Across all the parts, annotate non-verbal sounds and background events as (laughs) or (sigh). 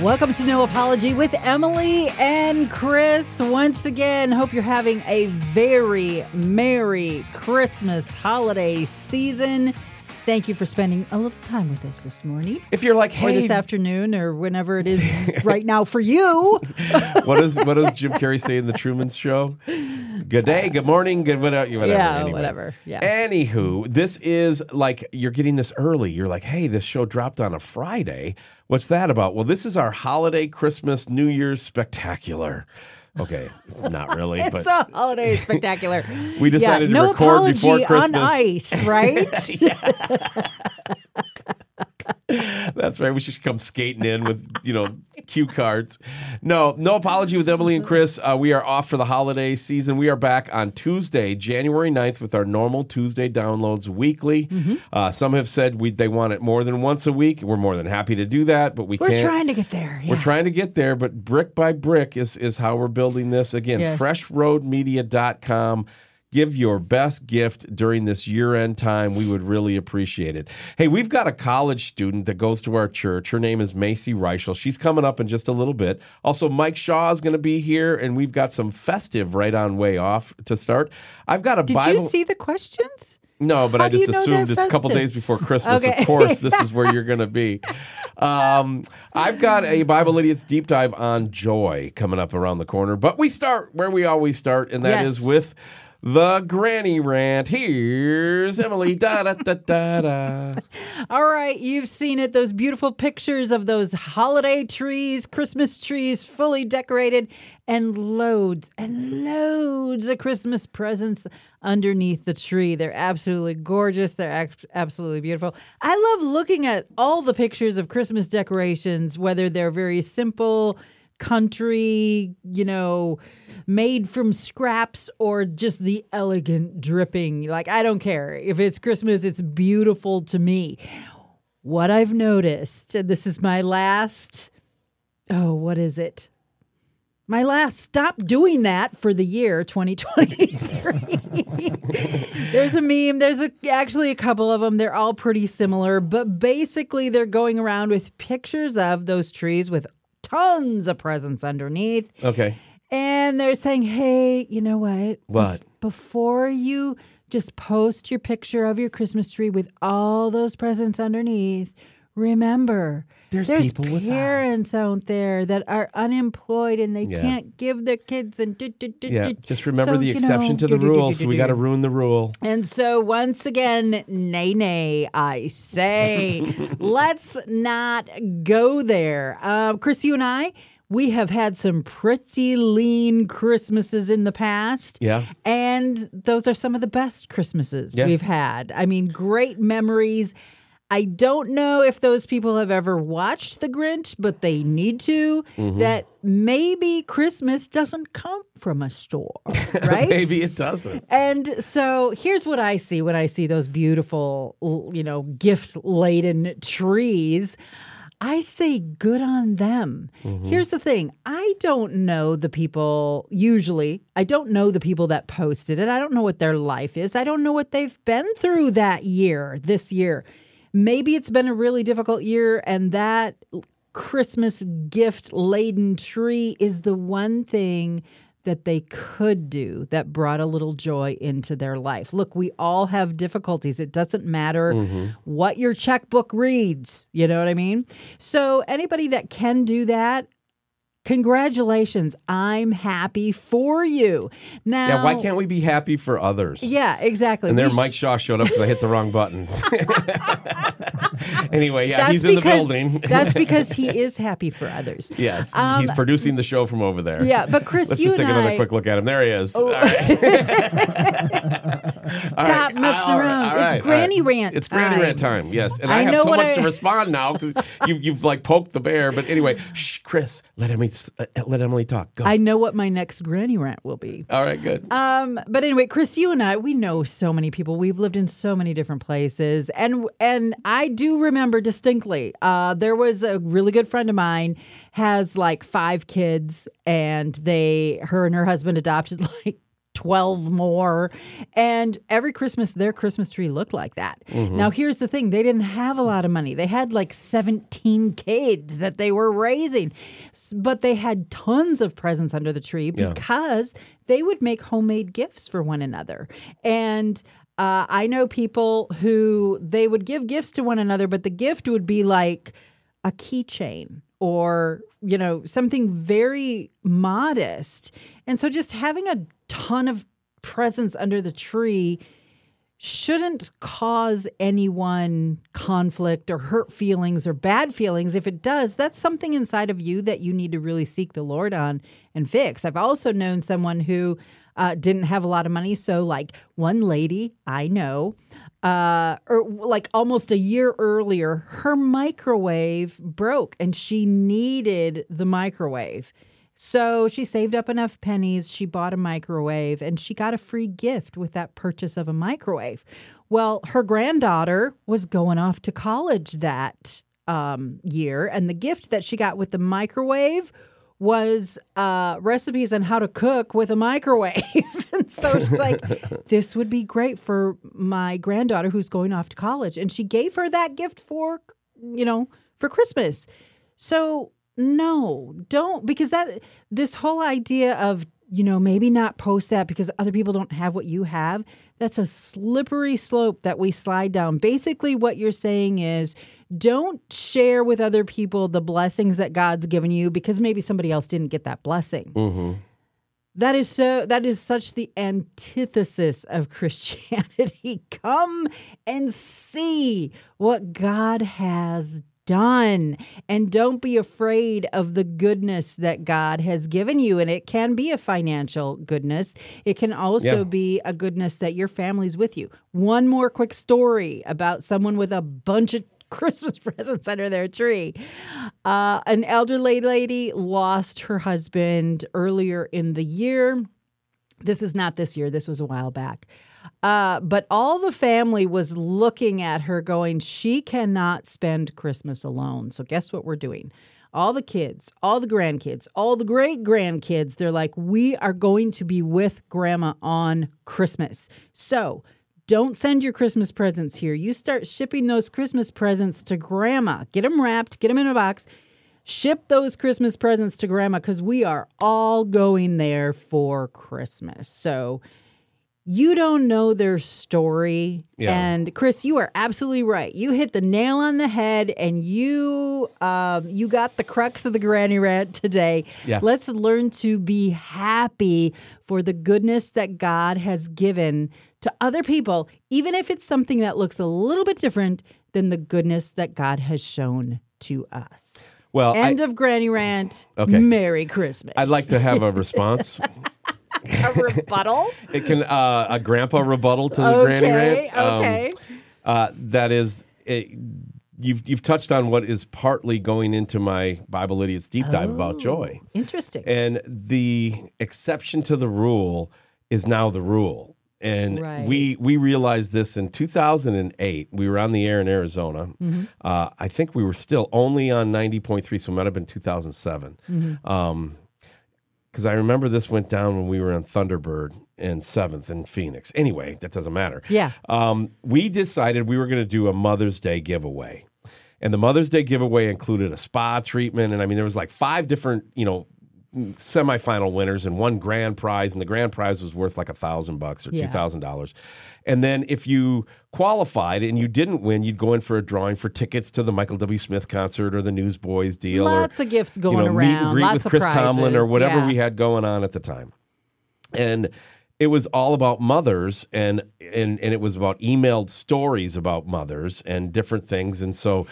Welcome to No Apology with Emilee and Chris. Once again, hope you're having a very Merry Christmas holiday season. Thank you for spending a little time with us this morning. If you're like, Or hey, this afternoon, or whenever it is (laughs) right now for you. (laughs) what does what does Jim Carrey say in the Truman Show? Good day, good morning, good whatever. whatever Yeah, anyway. whatever, yeah. Anywho, this is like you're getting this early. You're like, hey, this show dropped on a Friday. What's that about? Well, this is our holiday, Christmas, New Year's spectacular. Okay, not really, (laughs) It's but a holiday spectacular. (laughs) we decided yeah, to no record apology before Christmas. on ice, right? (laughs) That's right. We should come skating in with, you know, cue cards. No, no apology with Emilee and Chris. Uh, we are off for the holiday season. We are back on Tuesday, January 9th, with our normal Tuesday downloads weekly. Mm-hmm. Uh, some have said we, they want it more than once a week. We're more than happy to do that, but we We're trying to get there. We're trying to get there, but brick by brick is, is how we're building this. Again, Yes. freshroadmedia.com. Give your best gift during this year end time. We would really appreciate it. Hey, we've got a college student that goes to our church. Her name is Macy Reischl. She's coming up in just a little bit. Also, Mike Shaw is going to be here, and we've got some festive right on way off to start. I've got a Did Bible. you see the questions? No, but How I just you know assumed it's a couple days before Christmas. Okay. Of course, this is where you're (laughs) going to be. Um, I've got a Bible Idiots deep dive on joy coming up around the corner, but we start where we always start, and that is Yes. with the granny rant. Here's Emilee. da da da da da. (laughs) All right, you've seen it. Those beautiful pictures of those holiday trees, Christmas trees, fully decorated, and loads and loads of Christmas presents underneath the tree. They're absolutely gorgeous. They're ac- absolutely beautiful. I love looking at all the pictures of Christmas decorations, whether they're very simple, country, you know, made from scraps or just the elegant dripping. Like, I don't care. If it's Christmas, it's beautiful to me. What I've noticed, and this is my last, oh, what is it? My last stop doing that for the year 2023. (laughs) there's a meme. There's a, actually a couple of them. They're all pretty similar, but basically they're going around with pictures of those trees with tons of presents underneath. Okay. And they're saying, hey, you know what? What? Before you just post your picture of your Christmas tree with all those presents underneath, remember There's people without. parents out there that are unemployed and they Yeah. can't give their kids and do, do, do, Yeah. Just remember So, the exception know, to the rule, so we got to ruin the rule. And so once again, nay, nay, I say, (laughs) let's not go there. Uh, Chris, you and I, we have had some pretty lean Christmases in the past. Yeah. And those are some of the best Christmases Yeah. we've had. I mean, great memories. I don't know if those people have ever watched The Grinch, but they need to. Mm-hmm. That maybe Christmas doesn't come from a store, (laughs) right? Maybe it doesn't. And so here's what I see when I see those beautiful, you know, gift laden trees. I say good on them. Here's the thing I don't know the people, usually, I don't know the people that posted it. I don't know what their life is. I don't know what they've been through that year, this year. Maybe it's been a really difficult year, and that Christmas gift laden tree is the one thing that they could do that brought a little joy into their life. Look, we all have difficulties. It doesn't matter mm-hmm. what your checkbook reads. You know what I mean? So, anybody that can do that, congratulations. I'm happy for you. Now, Yeah. Why can't we be happy for others? Yeah, exactly. And there, We Mike Shaw showed up because I hit the wrong button. (laughs) anyway, yeah, that's he's in the building. (laughs) that's (laughs) because he is happy for others. yes, Um, he's producing the show from over there. Yeah, but Chris, Let's just take another Oh. quick look at him. There he is. All right. Stop messing all around. It's all all granny rant It's granny rant time. Yes, and I, I have so much I- to respond now because you've, you've like poked the bear. But anyway, shh, Chris, let Emilee uh, let Emilee talk. Go. I know what my next granny rant will be. all right, good. Um, but anyway, Chris, you and I, we know so many people. We've lived in so many different places, and and I do remember distinctly. Uh, there was a really good friend of mine has like five kids, and they, her and her husband adopted (laughs) like 12 more. And every Christmas, their Christmas tree looked like that. Now, here's the thing they didn't have a lot of money. They had like 17 kids that they were raising, but they had tons of presents under the tree Yeah. because they would make homemade gifts for one another. And uh, I know people who they would give gifts to one another, but the gift would be like a keychain or, you know, something very modest. And so just having a ton of presents under the tree shouldn't cause anyone conflict or hurt feelings or bad feelings. If it does, that's something inside of you that you need to really seek the Lord on and fix. I've also known someone who uh, didn't have a lot of money. So, like one lady I know, uh, or like almost a year earlier, her microwave broke and she needed the microwave. So she saved up enough pennies, she bought a microwave, and she got a free gift with that purchase of a microwave. Well, her granddaughter was going off to college that um, year, and the gift that she got with the microwave was uh, recipes on how to cook with a microwave. (laughs) and so she's like, (laughs) this would be great for my granddaughter who's going off to college. And she gave her that gift for, you know, for Christmas. So no, don't because that this whole idea of you know maybe not post that because other people don't have what you have that's a slippery slope that we slide down basically what you're saying is don't share with other people the blessings that god's given you because maybe somebody else didn't get that blessing Mm-hmm. that is so that is such the antithesis of (laughs) Christianity. Come and see what God has done and don't be afraid of the goodness that God has given you and it can be a financial goodness. It can also Yeah. be a goodness that your family's with you. One more quick story about someone with a bunch of (laughs) Christmas presents under their tree. Uh, an elderly lady lost her husband earlier in the year. This is not this year, this was a while back. Uh, but all the family was looking at her going, she cannot spend Christmas alone. So, guess what we're doing? All the kids, all the grandkids, all the great grandkids, they're like, we are going to be with grandma on Christmas. So, don't send your Christmas presents here. You start shipping those Christmas presents to grandma. Get them wrapped, get them in a box. Ship those Christmas presents to grandma because we are all going there for Christmas. So you don't know their story. Yeah. And Chris, you are absolutely right. You hit the nail on the head and you um, you got the crux of the granny rant today. Yeah. Let's learn to be happy for the goodness that God has given to other people, even if it's something that looks a little bit different than the goodness that God has shown to us. Well, I, End of granny rant. Okay. Merry Christmas. I'd like to have a (laughs) response. (laughs) a rebuttal. it can uh, a grandpa rebuttal to the granny okay. rant. Um, Okay. uh, that is, it, you've you've touched on what is partly going into my Bible idiots deep dive about joy, Interesting. and the exception to the rule is now the rule. And Right. we we realized this in 2008. We were on the air in Arizona. Mm-hmm. Uh, I think we were still only on 90.3, so it might have been 2007. Mm-hmm. Um, because I remember this went down when we were on Thunderbird and Seventh in Phoenix. Anyway, that doesn't matter. Yeah. Um, we decided we were going to do a Mother's Day giveaway, and the Mother's Day giveaway included a spa treatment, and I mean there was like five different, you know, semifinal winners and one grand prize, and the grand prize was worth like a thousand bucks or two thousand dollars. And then if you qualified and you didn't win, you'd go in for a drawing for tickets to the Michael W. Smith concert or the Newsboys deal or Lots of gifts going you know, meet and greet lots with of Chris Tomlin or whatever Yeah. we had going on at the time. And it was all about mothers and and and it was about emailed stories about mothers and different things. And so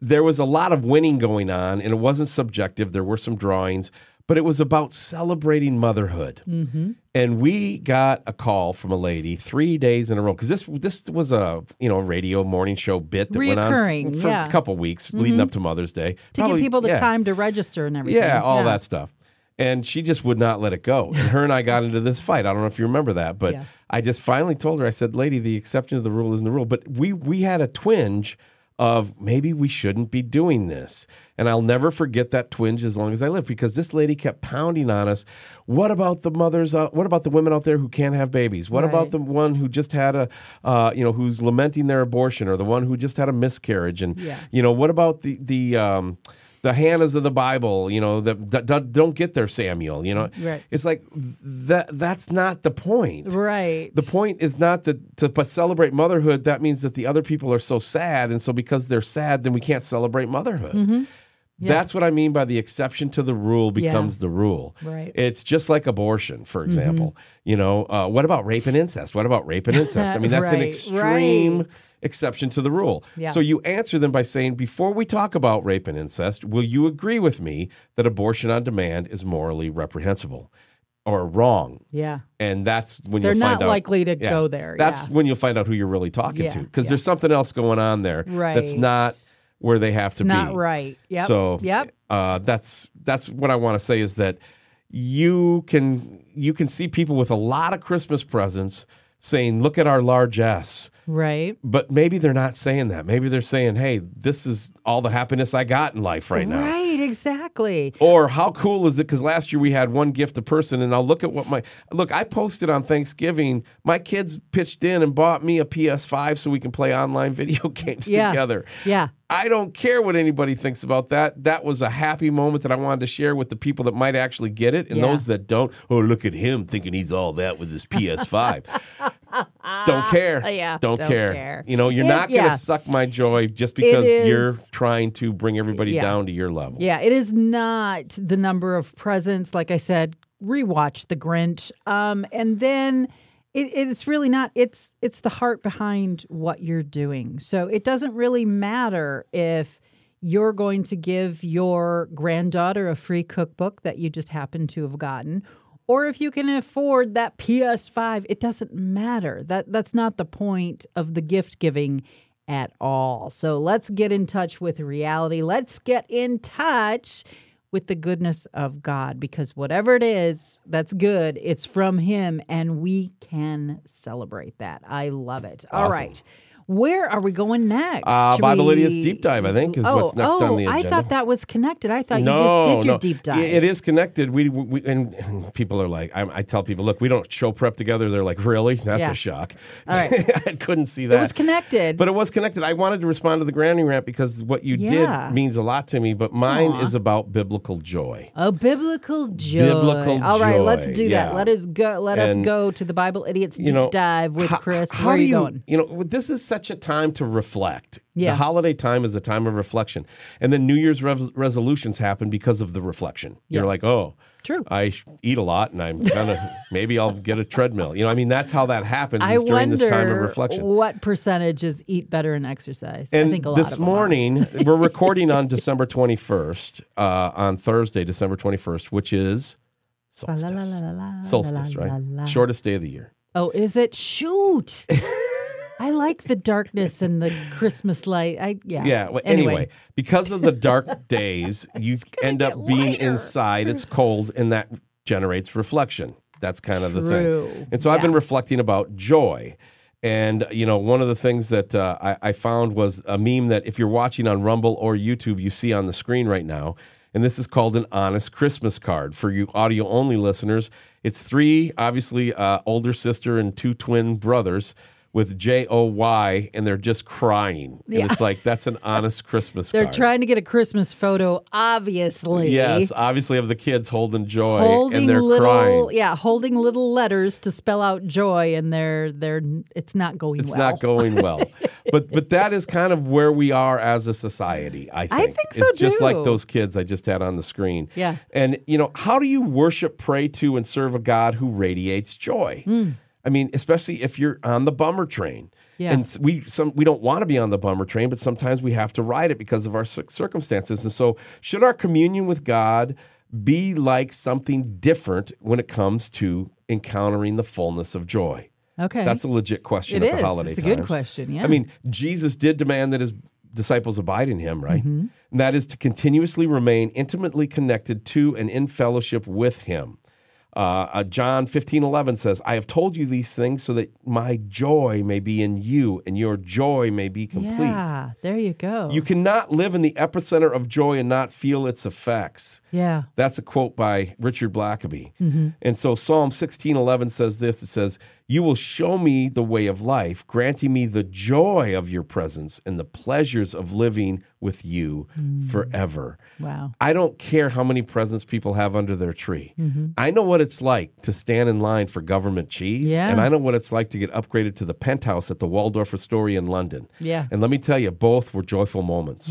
there was a lot of winning going on and it wasn't subjective. There were some drawings, but it was about celebrating motherhood. Mm-hmm. And we got a call from a lady three days in a row because this this was a you know radio morning show bit that went on for yeah. a couple weeks leading up to Mother's Day to Probably- give people the yeah. time to register and everything. Yeah, all that stuff. And she just would not let it go. And her and I got into this fight. I don't know if you remember that, but Yeah. I just finally told her, I said, lady, the exception to the rule isn't the rule. But we we had a twinge of maybe we shouldn't be doing this. And I'll never forget that twinge as long as I live because this lady kept pounding on us. What about the mothers? Uh, what about the women out there who can't have babies? What about the one who just had a, uh, you know, who's lamenting their abortion or the one who just had a miscarriage? And, Yeah. you know, what about the, the, um, the Hannahs of the Bible, you know, that, don't get their Samuel, you know, Right. it's like that. That's not the point. Right. The point is not that to but celebrate motherhood. That means that the other people are so sad, and so because they're sad, then we can't celebrate motherhood. Mm-hmm. That's what I mean by the exception to the rule becomes the rule. Right. It's just like abortion, for example. You know, uh, what about rape and incest? What about rape and (laughs) incest? I mean, that's an extreme right. exception to the rule. Yeah. So you answer them by saying, before we talk about rape and incest, will you agree with me that abortion on demand is morally reprehensible or wrong? yeah. and that's when They're you'll not out. likely to go there, That's yeah. when you'll find out who you're really talking Yeah, to because yeah. there's something else going on there right. that's not where they have to It's not be. right. Yep. So Yep. uh, that's that's what I want to say is that you can you can see people with a lot of Christmas presents saying, "Look at our large S." Right. But maybe they're not saying that. Maybe they're saying, "Hey, this is all the happiness I got in life right now." Right. Exactly. Or how cool is it? Because last year we had one gift a person, and I'll look at what my look. I posted on Thanksgiving. My kids pitched in and bought me a PS5 so we can play online (laughs) video games Yeah. together. Yeah. I don't care what anybody thinks about that. That was a happy moment that I wanted to share with the people that might actually get it, and Yeah. those that don't. Oh, look at him thinking he's all that with his PS5. don't care. (laughs) Yeah, don't, don't care. care. You know, you're It- not going yeah. to suck my joy just because is- you're trying to bring everybody Yeah. down to your level. Yeah, it is not the number of presents. Like I said, rewatch The Grinch, um, and then it, it's really not. It's it's the heart behind what you're doing. So it doesn't really matter if you're going to give your granddaughter a free cookbook that you just happen to have gotten. Or if you can afford that PS5, it doesn't matter. That that's not the point of the gift giving at all. So let's get in touch with reality. Let's get in touch with the goodness of God because whatever it is that's good, it's from Him and we can celebrate that. I love it. All Awesome. right. Where are we going next? Uh, Should Bible we- Idiots Deep Dive, I think, is oh, what's next oh, on the agenda. I thought that was connected. I thought no, you just did your deep dive. It- it is connected. We, we and, and (laughs) people are like, I, I tell people, look, we don't show prep together. They're like, really? That's Yeah. a shock. All right. (laughs) I couldn't see that. It was connected. But it was connected. I wanted to respond to the grounding rant because what you Yeah. did means a lot to me. But mine Aw. is about biblical joy. A biblical joy. Biblical joy. All right, let's do yeah. that. Let us go. Let us go to the Bible idiots deep You know, dive with Chris. How Where are you, you going? You know, this is such a time to reflect. Yeah. The holiday time is a time of reflection, and then New Year's resolutions happen because of the reflection. You're like, oh, True. I eat a lot, and I'm gonna (laughs) maybe I'll get a treadmill. You know, I mean, that's how that happens I during this time of wonder reflection. what percentage is eat better and exercise. And I think a lot this of morning, (laughs) we're recording on December 21st, uh, on Thursday, December 21st, which is solstice. la, la, la, Solstice, right? Shortest day of the year. Oh, is it? Shoot. (laughs) I like the darkness and the Christmas light. I yeah. Yeah. Well, anyway. because of the dark (laughs) days, you end up being lighter. inside. It's cold, and that generates reflection. That's kind of the thing. And so I've been reflecting about joy. And, you know, one of the things that uh, I, I found was a meme that if you're watching on Rumble or YouTube, you see on the screen right now. And this is called an honest Christmas card. For you audio only listeners, it's three, obviously, uh, older sister and two twin brothers with J O Y, and they're just crying. Yeah. And it's like, that's an (laughs) honest Christmas They're card. trying to get a Christmas photo, obviously. Yes, obviously, of the kids holding joy Holding and they're little, crying. yeah, holding little letters to spell out joy, and they're they're it's not going It's well. not going well. (laughs) but but that is kind of where we are as a society, I think. I think so, It's just like those kids I just had on the screen. Yeah. And you know, how do you worship, pray to, and serve a God who radiates joy? Hmm. I mean, especially if you're on the bummer train. Yeah. And we some we don't want to be on the bummer train, but sometimes we have to ride it because of our circumstances. And so, should our communion with God be like something different when it comes to encountering the fullness of joy? Okay, That's a legit question It at the holiday It's a good question, yeah. I mean, Jesus did demand that his disciples abide in him, right? Mm-hmm. And that is to continuously remain intimately connected to and in fellowship with him. Uh, uh, John 15, 11 says, I have told you these things so that my joy may be in you and your joy may be complete. Yeah, there you go. You cannot live in the epicenter of joy and not feel its effects. yeah. That's a quote by Richard Blackaby. Mm-hmm. And so Psalm 16:11 says this, it says, "You will show me the way of life, granting me the joy of your presence and the pleasures of living with you Mm. forever." Wow. I don't care how many presents people have under their tree. Mm-hmm. I know what it's like to stand in line for government cheese, Yeah. and I know what it's like to get upgraded to the penthouse at the Waldorf Astoria in London. Yeah. And let me tell you, both were joyful moments.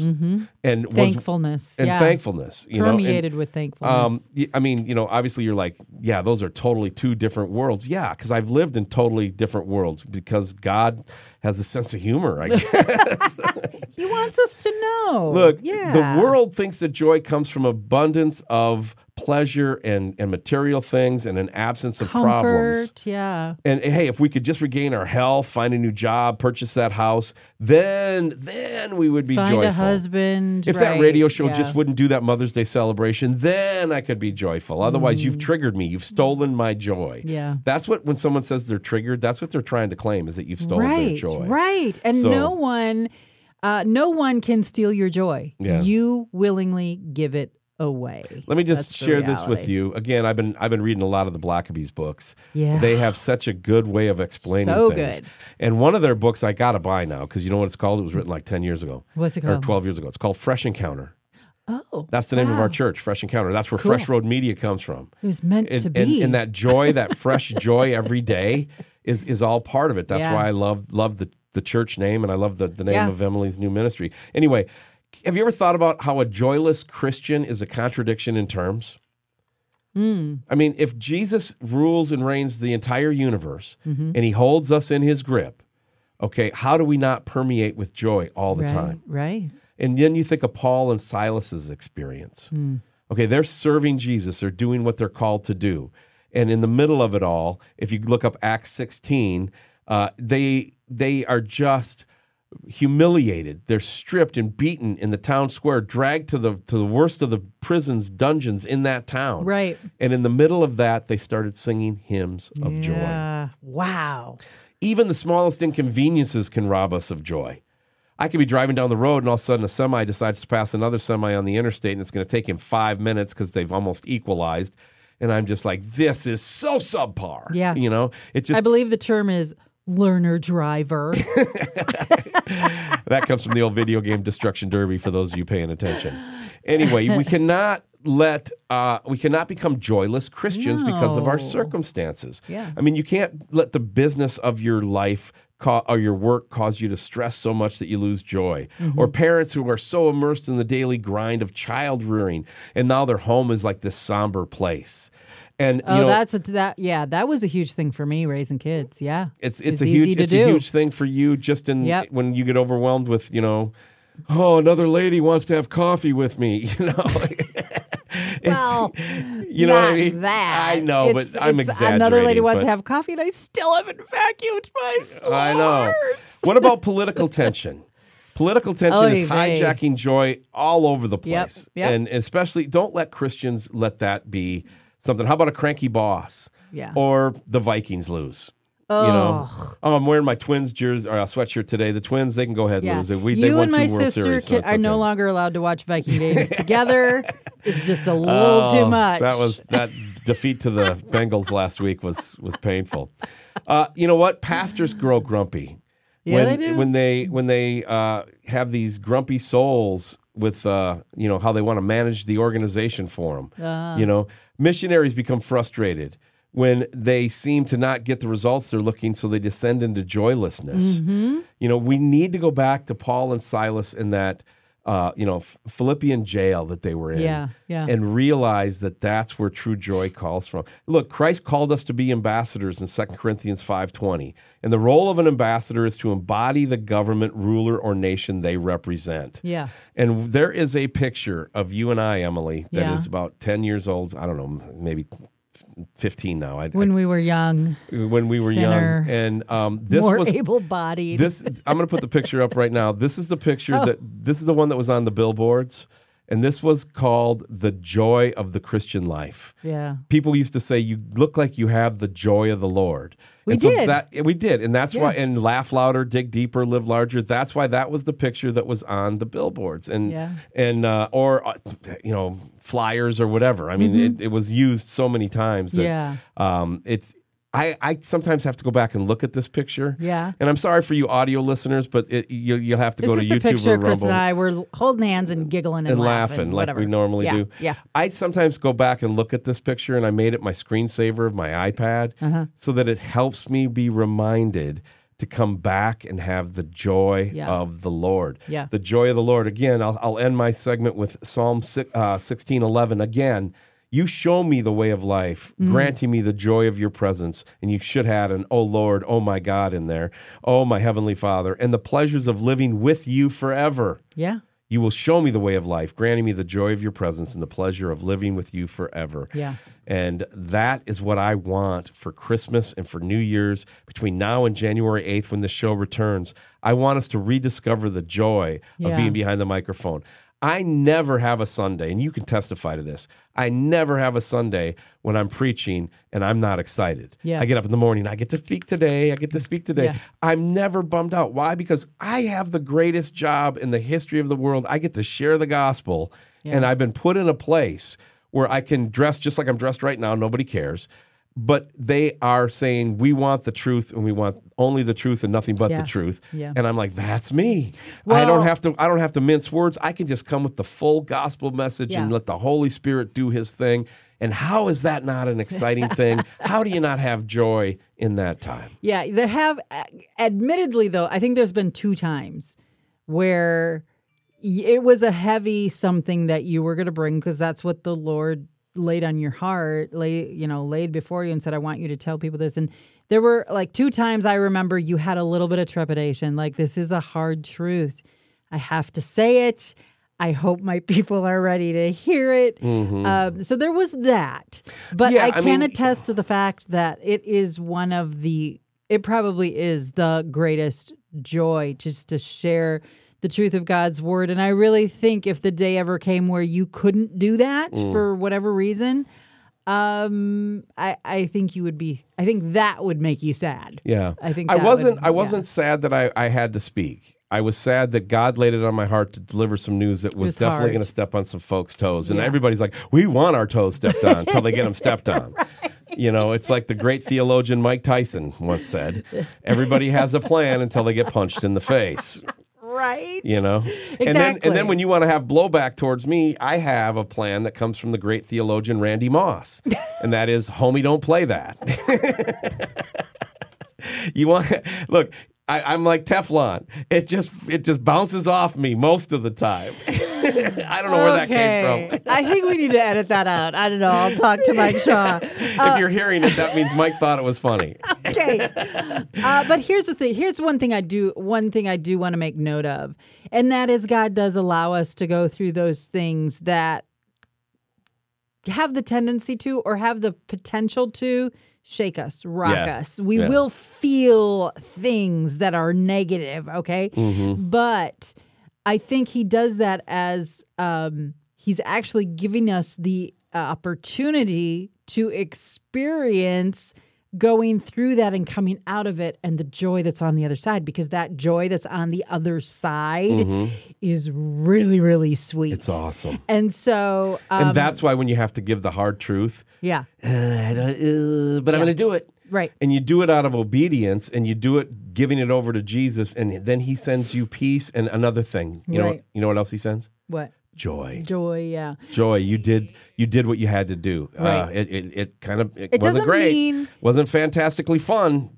And was- Thankfulness. and yeah. thankfulness, you know, and- Permeated with thankfulness. um, I mean, you know, obviously you're like, yeah, those are totally two different worlds. Yeah, because I've lived in totally different worlds because God has a sense of humor, I (laughs) guess. (laughs) he wants us to know. Look, yeah. the world thinks that joy comes from abundance of pleasure and, and material things and an absence of problems. Comfort. Yeah. And hey, if we could just regain our health, find a new job, purchase that house, then then we would be Find joyful. a husband. If that radio show yeah. just wouldn't do that Mother's Day celebration, then I could be joyful. Otherwise, you've triggered me. You've stolen my joy. Mm. Yeah. That's what when someone says they're triggered, that's what they're trying to claim is that you've stolen their joy. Right. And So- no one uh, no one can steal your joy. Yeah. You willingly give it away. Let me just That's share this with you. Again, I've been I've been reading a lot of the Blackaby's books. Yeah. They have such a good way of explaining So things. good. And one of their books I got to buy now because you know what it's called? It was written like 10 years ago. What's it Or called? 12 years ago. It's called Fresh Encounter. Oh. That's the name of our church, Fresh Encounter. That's where Cool. Fresh Road Media comes from. It was meant and, to and, be. and that joy, that fresh (laughs) joy every day is is all part of it. That's Yeah. why I love love the, the church name and I love the, the name Yeah. of Emilee's new ministry. Anyway, have you ever thought about how a joyless Christian is a contradiction in terms? Hmm. I mean, if Jesus rules and reigns the entire universe Mm-hmm. and he holds us in his grip, okay, how do we not permeate with joy all the right, time? Right. And then you think of Paul and Silas's experience. Hmm. Okay, they're serving Jesus, they're doing what they're called to do. And in the middle of it all, if you look up Acts 16, uh, they they are just humiliated. They're stripped and beaten in the town square, dragged to the to the worst of the prisons, dungeons in that town. Right. And in the middle of that, they started singing hymns of joy. Wow. Even the smallest inconveniences can rob us of joy. I could be driving down the road and all of a sudden a semi decides to pass another semi on the interstate and it's going to take him five minutes because they've almost equalized. And I'm just like, this is so subpar. Yeah. You know, it just, I believe the term is learner driver. (laughs) that comes from the old video game Destruction Derby for those of you paying attention. Anyway, we (laughs) cannot let, uh, we cannot become joyless Christians because of our circumstances. Yeah. I mean, you can't let the business of your life ca- or your work cause you to stress so much that you lose joy. Mm-hmm. Or parents who are so immersed in the daily grind of child rearing, and now their home is like this somber place. And oh, you know, that's a, that. Yeah, that was a huge thing for me raising kids. Yeah. it's It it's a huge it's do. a huge thing for you just in Yep. when you get overwhelmed with you know. Oh, another lady wants to have coffee with me. (laughs) You know, (laughs) It's- Well, you know what I mean. That I know, It's- but I'm exaggerating. Another lady wants to have coffee, and I still haven't vacuumed my floors. I know. What about (laughs) political tension? Political tension Oy is vey. hijacking joy all over the Yep, place. yep. And especially don't let Christians let that be something. How about a cranky boss? Yeah. Or the Vikings lose. You know, oh, I'm wearing my Twins jersey or a sweatshirt today. The Twins, they can go ahead and Yeah. lose. We, you they won and two my World sister Series, so can, are no longer allowed to watch Viking (laughs) games together. It's just a little Oh, too much. That was that defeat to the Bengals last week was was painful. Uh, you know what? Pastors grow grumpy. Yeah, when, they do. When they when they uh, have these grumpy souls with uh, you know how they want to manage the organization for them. Ah. You know, missionaries become frustrated when they seem to not get the results they're looking, so they descend into joylessness. Mm-hmm. You know, we need to go back to Paul and Silas in that. Uh, you know, Philippian jail that they were in Yeah, yeah. and realize that that's where true joy calls from. Look, Christ called us to be ambassadors in 2 Corinthians 5:20. And the role of an ambassador is to embody the government, ruler or nation they represent. Yeah. And there is a picture of you and I, Emilee, that is Yeah. about 10 years old, I don't know, maybe 15 now. I, When we were young, when we were thinner, young and um, this more was able-bodied. this I'm going to put the picture up right now. This is the picture (laughs) Oh. that this is the one that was on the billboards, and this was called the joy of the Christian life. Yeah. People used to say you look like you have the joy of the Lord. We and so did. That, we did, and that's why. And laugh louder, dig deeper, live larger. That's why that was the picture that was on the billboards, and Yeah. and uh, or uh, you know flyers or whatever. I mean, it, it was used so many times that Mm-hmm. Yeah. um, it's. I, I sometimes have to go back and look at this picture. Yeah. And I'm sorry for you audio listeners, but it, you you'll have to It's go to YouTube picture or of Chris and I. We're holding hands and giggling and, and laughing, like whatever. we normally yeah. do. Yeah. I sometimes go back and look at this picture, and I made it my screensaver of my iPad Uh-huh. so that it helps me be reminded to come back and have the joy Yeah. of the Lord. Yeah. The joy of the Lord. Again, I'll, I'll end my segment with Psalm six- uh, 1611. Again, you show me the way of life, Mm-hmm. granting me the joy of your presence. And you should have an, oh Lord, oh my God in there. Oh my Heavenly Father, and the pleasures of living with you forever. Yeah. You will show me the way of life, granting me the joy of your presence and the pleasure of living with you forever. Yeah. And that is what I want for Christmas and for New Year's between now and January 8th when the show returns. I want us to rediscover the joy of being behind the microphone. I never have a Sunday, and you can testify to this. I never have a Sunday when I'm preaching and I'm not excited. Yeah. I get up in the morning, I get to speak today, I get to speak today. Yeah. I'm never bummed out. Why? Because I have the greatest job in the history of the world. I get to share the gospel, and I've been put in a place where I can dress just like I'm dressed right now. Nobody cares. But they are saying, we want the truth and we want only the truth and nothing but Yeah. the truth. Yeah. And I'm like, that's me. I don't have to I don't have to mince words. I can just come with the full gospel message and let the Holy Spirit do his thing. And how is that not an exciting thing? (laughs) How do you not have joy in that time? Yeah, there have, admittedly, though, I think there's been two times where it was a heavy something that you were going to bring because that's what the Lord laid on your heart, lay, you know, laid before you and said, I want you to tell people this. And there were like two times I remember you had a little bit of trepidation, like, this is a hard truth. I have to say it. I hope my (laughs) people are ready to hear it. Um, so there was that. But Mm-hmm. Yeah, I I can mean- attest to the fact that it is one of the, it probably is the greatest joy just to share the truth of God's word. And I really think if the day ever came where you couldn't do that Mm. for whatever reason, um, I, I think you would be, I think that would make you sad. Yeah. I think I wasn't would- I wasn't sad that I, I had to speak. I was sad that God laid it on my heart to deliver some news that was, was definitely going to step on some folks' toes. And Yeah. everybody's like, we want our toes stepped on until they get them (laughs) stepped on. You know, it's like the great theologian Mike Tyson once said (laughs) everybody has a plan until they get punched in the face. Right. You know? And then and then when you want to have blowback towards me, I have a plan that comes from the great theologian Randy Moss. (laughs) and that is, homie, don't play that. (laughs) you want look, I, I'm like Teflon. It just it just bounces off me most of the time. (laughs) I don't know where that came from. I think we need to edit that out. I don't know. I'll talk to Mike Shaw. (laughs) if you're hearing it, that means Mike thought it was funny. (laughs) okay. Uh, but here's the thing. Here's one thing I do. One thing I do want to make note of, and that is God does allow us to go through those things that have the tendency to, or have the potential to, shake us, rock Yeah. us. We Yeah. will feel things that are negative. Okay, Mm-hmm. but I think He does that as um, He's actually giving us the uh, opportunity to experience going through that and coming out of it and the joy that's on the other side because that joy that's on the other side is really really sweet. Mm-hmm. It's awesome. and so um, and that's why when you have to give the hard truth, yeah. Uh, I don't- uh, but I'm going to do it. right. And you do it out of obedience and you do it giving it over to Jesus and then he sends you peace and another thing. You know you know what else he sends? What joy joy yeah joy you did you did what you had to do uh, Right. it, it, it kind of it, It wasn't great mean- wasn't fantastically fun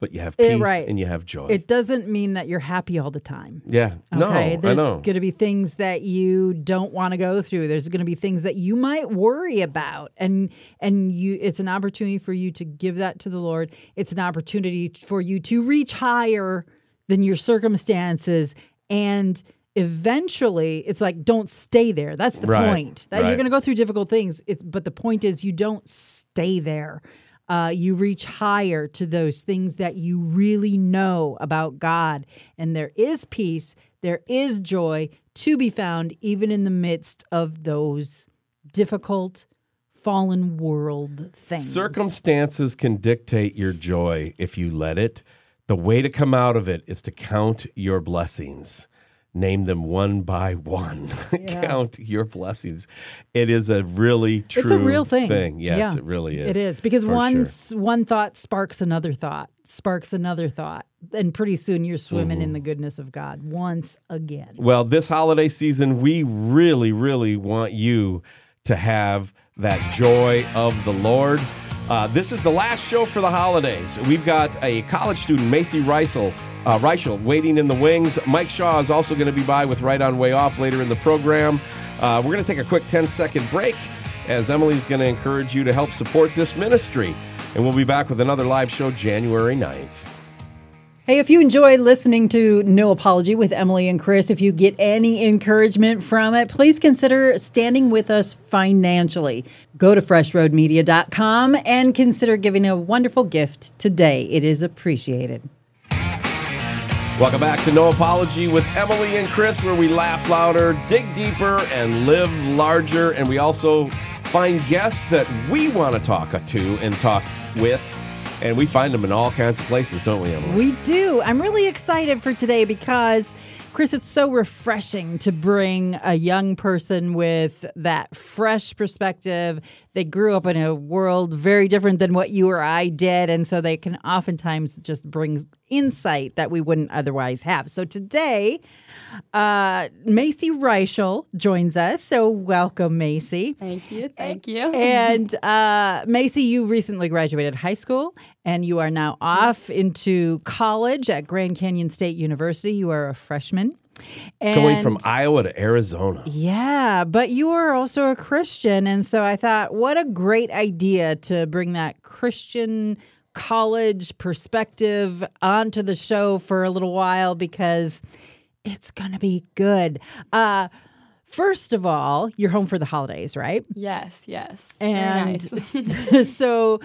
but you have Eh, peace right. and you have joy it doesn't mean that you're happy all the time yeah no Okay, I there's going to be things that you don't want to go through. There's going to be things that you might worry about, and and you. It's an opportunity for you to give that to the Lord. It's an opportunity for you to reach higher than your circumstances, and eventually, it's like don't stay there. That's the Right, point. That you're going to go through difficult things. It's, but the point is, you don't stay there. Uh, you reach higher to those things that you really know about God, and there is peace there is joy to be found even in the midst of those difficult fallen world things. Circumstances can dictate your joy if you let it. The way to come out of it is to count your blessings. Name them one by one. (laughs) count your blessings. It is a really true it's a real thing. Yes, Yeah. it really is. It is because one sure. one thought sparks another thought, sparks another thought, and pretty soon you're swimming Mm-hmm. in the goodness of God once again. Well, this holiday season, we really, really want you to have that joy of the Lord. Uh, this is the last show for the holidays. We've got a college student, Macy Reisel, uh, Reischl, waiting in the wings. Mike Shaw is also going to be by with Right On Way Off later in the program. Uh, we're going to take a quick 10 second break as Emilee's going to encourage you to help support this ministry. And we'll be back with another live show January 9th. Hey, if you enjoy listening to No Apology with Emily and Chris, if you get any encouragement from it, please consider standing with us financially. Go to freshroadmedia.com and consider giving a wonderful gift today. It is appreciated. Welcome back to No Apology with Emilee and Chris, where we laugh louder, dig deeper, and live larger. And we also find guests that we want to talk to and talk with. And we find them in all kinds of places, don't we, Emilee? We do. I'm really excited for today because, Chris, it's so refreshing to bring a young person with that fresh perspective. They grew up in a world very different than what you or I did. And so they can oftentimes just bring insight that we wouldn't otherwise have. So today, uh, Macy Reischl joins us. So welcome, Macy. Thank you. Thank you. And (laughs) uh, Macy, you recently graduated high school and you are now off into college at Grand Canyon State University. You are a freshman. And Going from Iowa to Arizona. yeah, but you are also a Christian. And so I thought, what a great idea to bring that Christian college perspective onto the show for a little while because it's going to be good. Uh, first of all, you're home for the holidays, right? yes, yes. Very And nice. (laughs) (laughs) so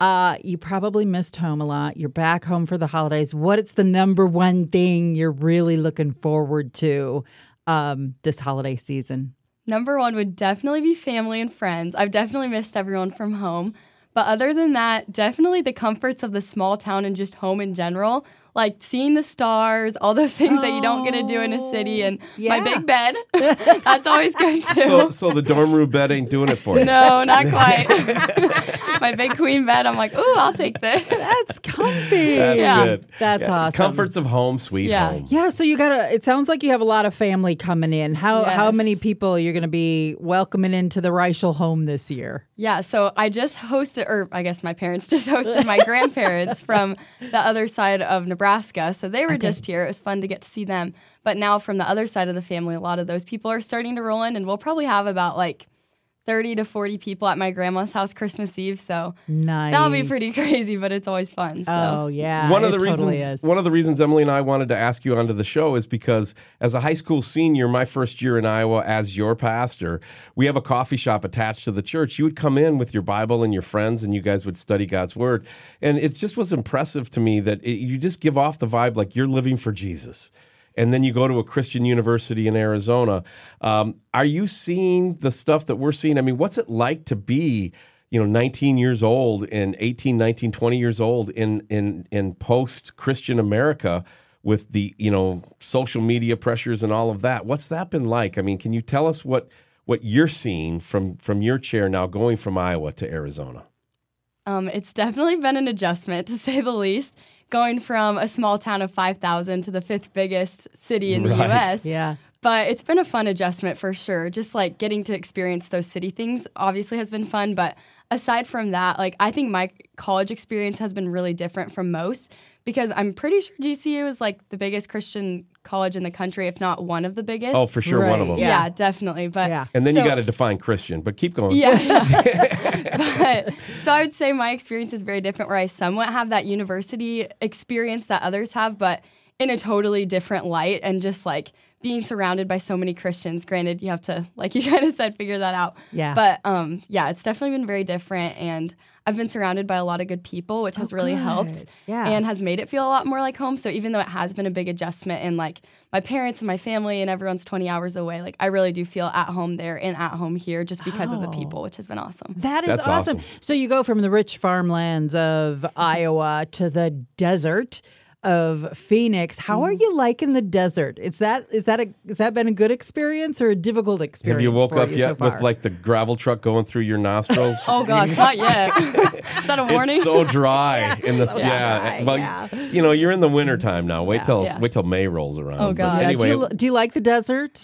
uh, you probably missed home a lot. You're back home for the holidays. What is the number one thing you're really looking forward to um, this holiday season? Number one would definitely be family and friends. I've definitely missed everyone from home. But other than that, definitely the comforts of the small town and just home in general. Like seeing the stars, all those things that you don't get to do in a city, oh, and my big bed. (laughs) That's always good too. So, so the dorm room bed ain't doing it for you. no, not (laughs) quite. (laughs) my big queen bed. I'm like, ooh, I'll take this. That's comfy. That's Yeah. good. That's awesome. Comforts of home, sweet Yeah. home. Yeah, so you got to it sounds like you have a lot of family coming in. How how many people you're going to be welcoming into the Reischl home this year? Yeah, so I just hosted, or I guess my parents just hosted my grandparents from the other side of Nebraska. So they were just here. It was fun to get to see them. But now from the other side of the family, a lot of those people are starting to roll in, and we'll probably have about like 30 to 40 people at my grandma's house Christmas Eve. So Nice. that'll be pretty crazy, but it's always fun. So. Oh, yeah. one of it the totally reasons is. one of the reasons Emilee and I wanted to ask you onto the show is because as a high school senior, my first year in Iowa as your pastor, we have a coffee shop attached to the church. You would come in with your Bible and your friends, and you guys would study God's word, and it just was impressive to me that it, you just give off the vibe like you're living for Jesus. And then you go to a Christian university in Arizona. Um, are you seeing the stuff that we're seeing? I mean, what's it like to be you know 19 years old and 18 19 20 years old in in in post christian america with the you know social media pressures and all of that what's that been like i mean can you tell us what what you're seeing from from your chair now going from iowa to arizona Um, it's definitely been an adjustment to say the least, going from a small town of 5,000 to the fifth biggest city in the Right. US. Yeah. But it's been a fun adjustment for sure. Just like getting to experience those city things obviously has been fun. But aside from that, like I think my college experience has been really different from most because I'm pretty sure GCU is like the biggest Christian college in the country, if not one of the biggest. oh for sure one of them yeah. Yeah. definitely. But Yeah. and then so- you got to define christian but keep going yeah. yeah. (laughs) (laughs) but so I would say my experience is very different where I somewhat have that university experience that others have, but in a totally different light and just like being surrounded by so many Christians. Granted, you have to, like you (laughs) kind of said, figure that out. Yeah. But um, yeah, it's definitely been very different. And I've been surrounded by a lot of good people, which has oh, really helped Oh. Yeah. and has made it feel a lot more like home. So even though it has been a big adjustment in like my parents and my family and everyone's 20 hours away, like I really do feel at home there and at home here just because of the Oh. people, which has been awesome. That is That's awesome. awesome. So you go from the rich farmlands of (laughs) Iowa to the desert of Phoenix. How Mm. are you liking the desert? Is that is that a has that been a good experience or a difficult experience? Have you woke for up you yet so with like the gravel truck going through your nostrils? (laughs) Oh gosh, (laughs) not yet. (laughs) Is that a warning? It's so dry in the yeah. dry, well, yeah. you know, you're in the winter time now. Wait till Yeah. wait till May rolls around. Oh, But God. Anyway, do, you, do you like the desert?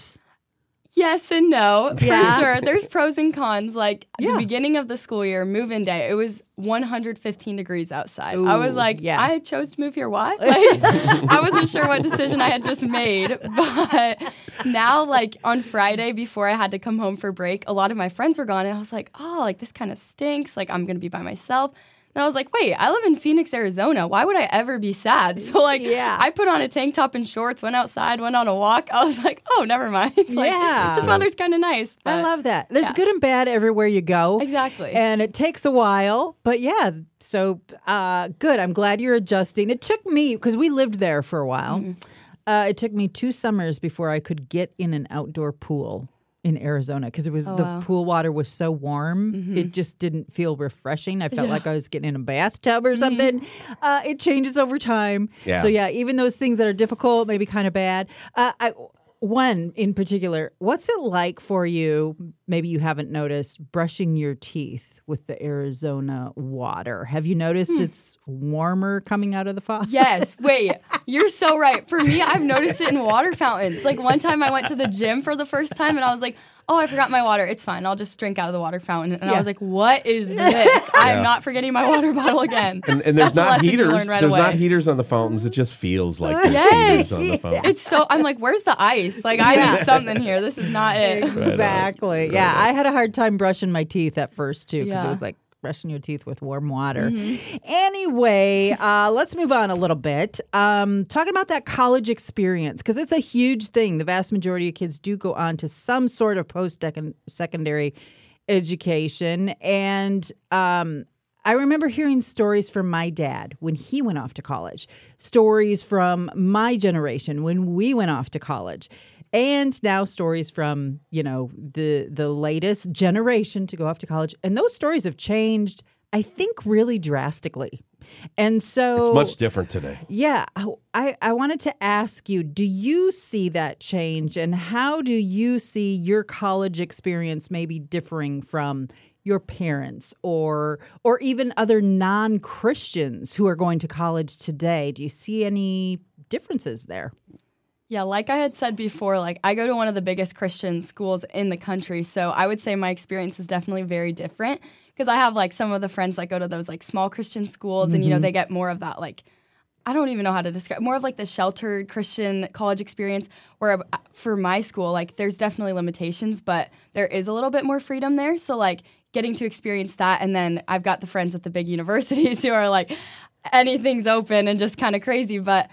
Yes and no, for sure. There's pros and cons. Like Yeah. the beginning of the school year, move-in day, it was 115 degrees outside. I was like, yeah. I chose to move here. Why? (laughs) Like, I wasn't sure what decision I had just made. (laughs) But now, like on Friday before I had to come home for break, a lot of my friends were gone, and I was like, oh, like this kind of stinks. Like I'm gonna be by myself. And I was like, wait, I live in Phoenix, Arizona. Why would I ever be sad? (laughs) So like, Yeah. I put on a tank top and shorts, went outside, went on a walk. (laughs) I was like, oh, never mind. (laughs) like, Yeah. this weather's kind of nice. I love that. There's yeah. good and bad everywhere you go. Exactly. And it takes a while, but yeah, so uh, good. I'm glad you're adjusting. It took me, because we lived there for a while, Mm-hmm. uh, it took me two summers before I could get in an outdoor pool in Arizona because it was the Oh, wow. Mm-hmm. pool water was so warm it just didn't feel refreshing. I felt like i was getting in a bathtub or something. Uh, it changes over time. Yeah. so yeah even those things that are difficult maybe kind of bad. Uh, I, one in particular what's it like for you maybe you haven't noticed brushing your teeth with the arizona water have you noticed hmm. it's warmer coming out of the faucet Yes. (laughs) Wait, you're so right. For me, I've noticed it in water fountains. Like one time I went to the gym for the first time and I was like, oh, I forgot my water. It's fine. I'll just drink out of the water fountain. And Yeah. I was like, what is (laughs) this? I am not forgetting my water bottle again. and, and there's That's a not lesson you heaters. learn right there's away. not heaters on the fountains. It just feels like there's Yes. heaters on the fountains. It's so, I'm like, where's the ice? Like, I need something here. This is not it. Exactly. yeah, I had a hard time brushing my teeth at first too because it was like brushing your teeth with warm water. Anyway, uh, let's move on a little bit. Um, talking about that college experience because it's a huge thing. The vast majority of kids do go on to some sort of post secondary education, and um, I remember hearing stories from my dad when he went off to college, stories from my generation when we went off to college, and now stories from, you know, the the latest generation to go off to college. And those stories have changed, I think, really drastically. And so It's much different today. yeah, I, I wanted to ask you do you see that change and how do you see your college experience maybe differing from your parents or or even other non-Christians who are going to college today? Do you see any differences there? Yeah, like I had said before, like I go to one of the biggest Christian schools in the country, so I would say my experience is definitely very different because I have like some of the friends that go to those like small Christian schools and you know they get more of that like I don't even know how to describe more of like the sheltered Christian college experience where uh, for my school like there's definitely limitations but there is a little bit more freedom there so like getting to experience that and then I've got the friends at the big (laughs) universities who are like anything's open and just kind of crazy but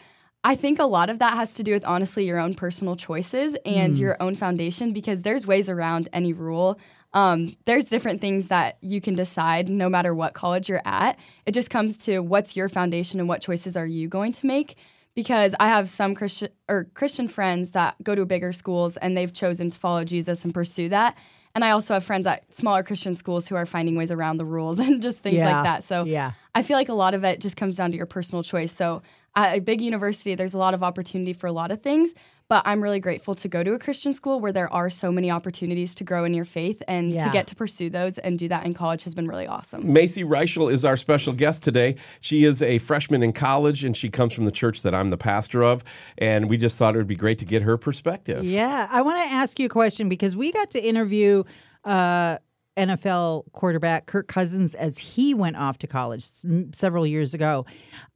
I think a lot of that has to do with honestly your own personal choices and your own foundation because there's ways around any rule. Um, there's different things that you can decide no matter what college you're at. It just comes to what's your foundation and what choices are you going to make. Because I have some Christian or Christian friends that go to bigger schools and they've chosen to follow Jesus and pursue that. And I also have friends at smaller Christian schools who are finding ways around the rules (laughs) and just things Yeah. like that. So Yeah. I feel like a lot of it just comes down to your personal choice. So at a big university, there's a lot of opportunity for a lot of things. But I'm really grateful to go to a Christian school where there are so many opportunities to grow in your faith and Yeah. to get to pursue those and do that in college has been really awesome. Macy Reischl is our special guest today. She is a freshman in college and she comes from the church that I'm the pastor of. And we just thought it would be great to get her perspective. Yeah, I want to ask you a question because we got to interview uh, NFL quarterback Kirk Cousins as he went off to college several years ago.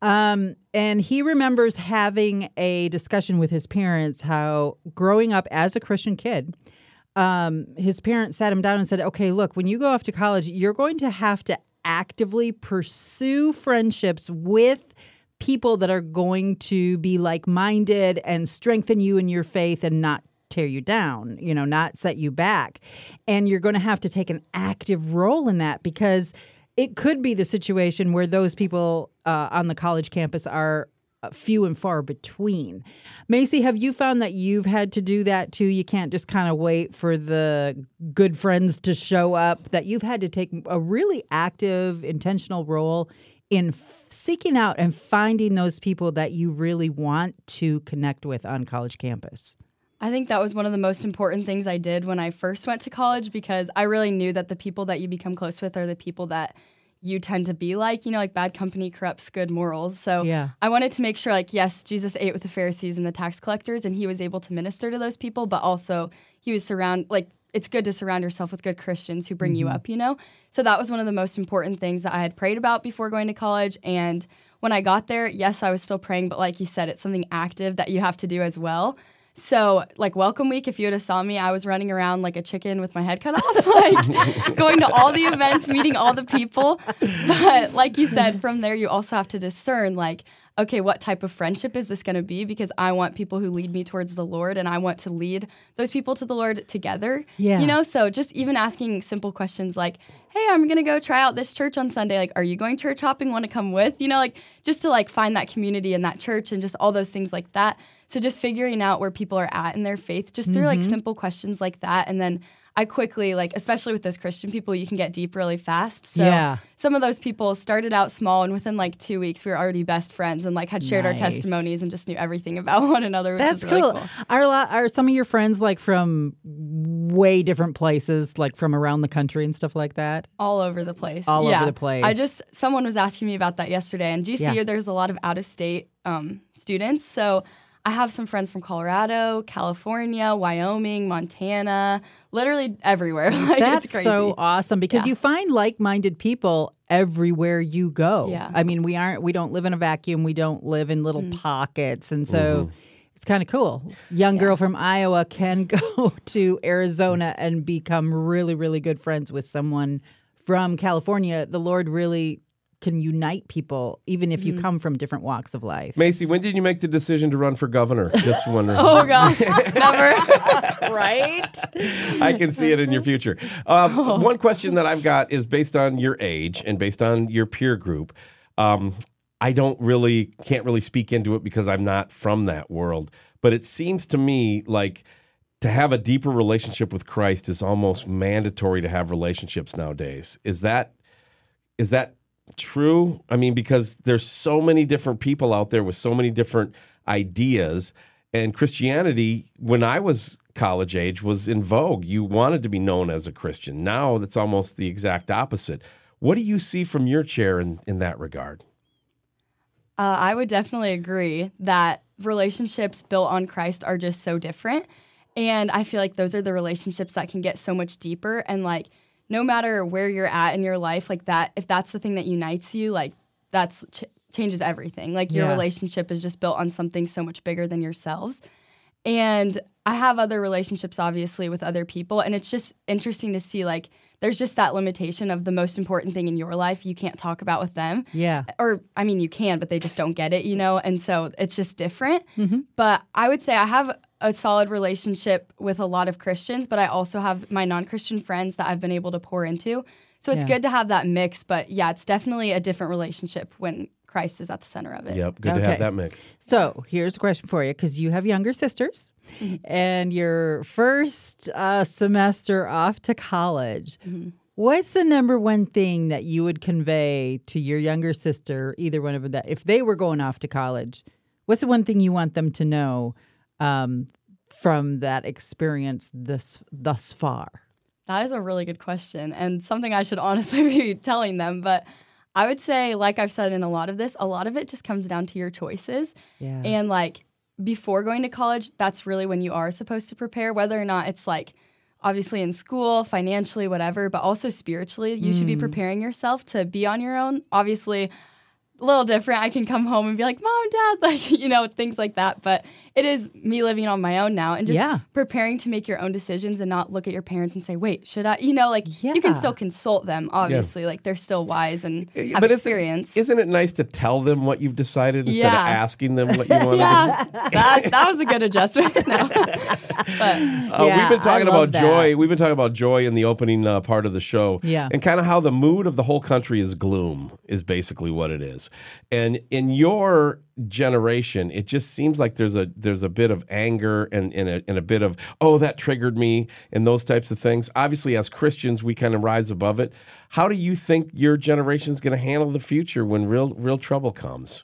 Um, and he remembers having a discussion with his parents how growing up as a Christian kid, um, his parents sat him down and said, Okay, look, when you go off to college, you're going to have to actively pursue friendships with people that are going to be like minded and strengthen you in your faith and not tear you down, you know, not set you back. And you're going to have to take an active role in that because it could be the situation where those people uh, on the college campus are uh, few and far between. Macy, have you found that you've had to do that too? You can't just kind of wait for the good friends to show up, that you've had to take a really active, intentional role in f- seeking out and finding those people that you really want to connect with on college campus. I think that was one of the most important things I did when I first went to college because I really knew that the people that you become close with are the people that you tend to be like. You know, like bad company corrupts good morals. So Yeah. I wanted to make sure, like, yes, Jesus ate with the Pharisees and the tax collectors, and he was able to minister to those people, but also he was surround like it's good to surround yourself with good Christians who bring you mm-hmm. up. You know, so that was one of the most important things that I had prayed about before going to college and. When I got there, yes, I was still praying, but like you said, it's something active that you have to do as well. So, like welcome week, if you would have saw me, I was running around like a chicken with my head cut off, (laughs) like going to all the events, meeting all the people. But like you said, from there you also have to discern like, okay, what type of friendship is this going to be? Because I want people who lead me towards the Lord, and I want to lead those people to the Lord together. Yeah. you know. So just even asking simple questions like, hey, I'm gonna go try out this church on Sunday. Like, are you going church hopping? Want to come with? You know, like just to like find that community in that church and just all those things like that. So just figuring out where people are at in their faith, just through Mm-hmm. like simple questions like that, and then I quickly like, especially with those Christian people, you can get deep really fast. So Yeah. some of those people started out small, and within like two weeks, we were already best friends and like had shared our testimonies and just knew everything about (laughs) one another. Which That's is really cool. cool. Are a lot, are some of your friends like from way different places, like from around the country and stuff like that? all over the place. All over the place. I just someone was asking me about that yesterday, and GCU Yeah. there's a lot of out of state um, students. So I have some friends from Colorado, California, Wyoming, Montana, literally everywhere. (laughs) like That's it's crazy. so awesome because Yeah. you find like-minded people everywhere you go. Yeah. I mean, we aren't we don't live in a vacuum. We don't live in little mm. pockets, and so mm-hmm. it's kind of cool. Young girl from Iowa can (laughs) go to Arizona and become really really good friends with someone from California. The Lord really can unite people even if you come from different walks of life. Macy, when did you make the decision to run for governor? Just (laughs) wondering. Oh gosh, (laughs) never. (laughs) right? I can see it in your future. Um, one question that I've got is based on your age and based on your peer group. Um, I don't really, can't really speak into it because I'm not from that world. But it seems to me like to have a deeper relationship with Christ is almost mandatory to have relationships nowadays. Is that is that true? I mean, because there's so many different people out there with so many different ideas, and Christianity, when I was college age, was in vogue. You wanted to be known as a Christian. Now that's almost the exact opposite. What do you see from your chair in, in that regard? Uh, I would definitely agree that relationships built on Christ are just so different. And I feel like those are the relationships that can get so much deeper. And like, no matter where you're at in your life, like that, if that's the thing that unites you, like that's ch- changes everything. Like your Yeah. relationship is just built on something so much bigger than yourselves. And I have other relationships, obviously, with other people. And it's just interesting to see, like, there's just that limitation of the most important thing in your life you can't talk about with them Yeah. or I mean, you can, but they just don't get it, you know? And so it's just different. Mm-hmm. But I would say I have a solid relationship with a lot of Christians, but I also have my non Christian friends that I've been able to pour into. So it's Yeah. good to have that mix. But yeah, it's definitely a different relationship when Christ is at the center of it. Yep, good to have that mix. So here's a question for you because you have younger sisters and your first uh, semester off to college. What's the number one thing that you would convey to your younger sister, either one of them, that if they were going off to college, what's the one thing you want them to know um, from that experience this thus far? That is a really good question and something I should honestly (laughs) be telling them. But I would say, like I've said in a lot of this, a lot of it just comes down to your choices. Yeah. And like before going to college, that's really when you are supposed to prepare, whether or not it's like obviously in school, financially, whatever, but also spiritually, you should be preparing yourself to be on your own. Obviously, a little different. I can come home and be like, "Mom, Dad," (laughs) like you know, things like that. But it is me living on my own now and just Yeah. preparing to make your own decisions and not look at your parents and say, "Wait, should I?" You know, like you can still consult them. Obviously, like they're still wise and have but experience. Isn't, isn't it nice to tell them what you've decided instead of asking them what you want to do? yeah, that that was a good adjustment. (laughs) No. but (laughs) Uh, Yeah, we've been talking about that. joy. We've been talking about joy in the opening uh, part of the show. Yeah. And kind of how the mood of the whole country is gloom, is basically what it is. And in your generation, it just seems like there's a there's a bit of anger and, and, a, and a bit of, oh, that triggered me, and those types of things. Obviously, as Christians, we kind of rise above it. How do you think your generation's going to handle the future when real real trouble comes?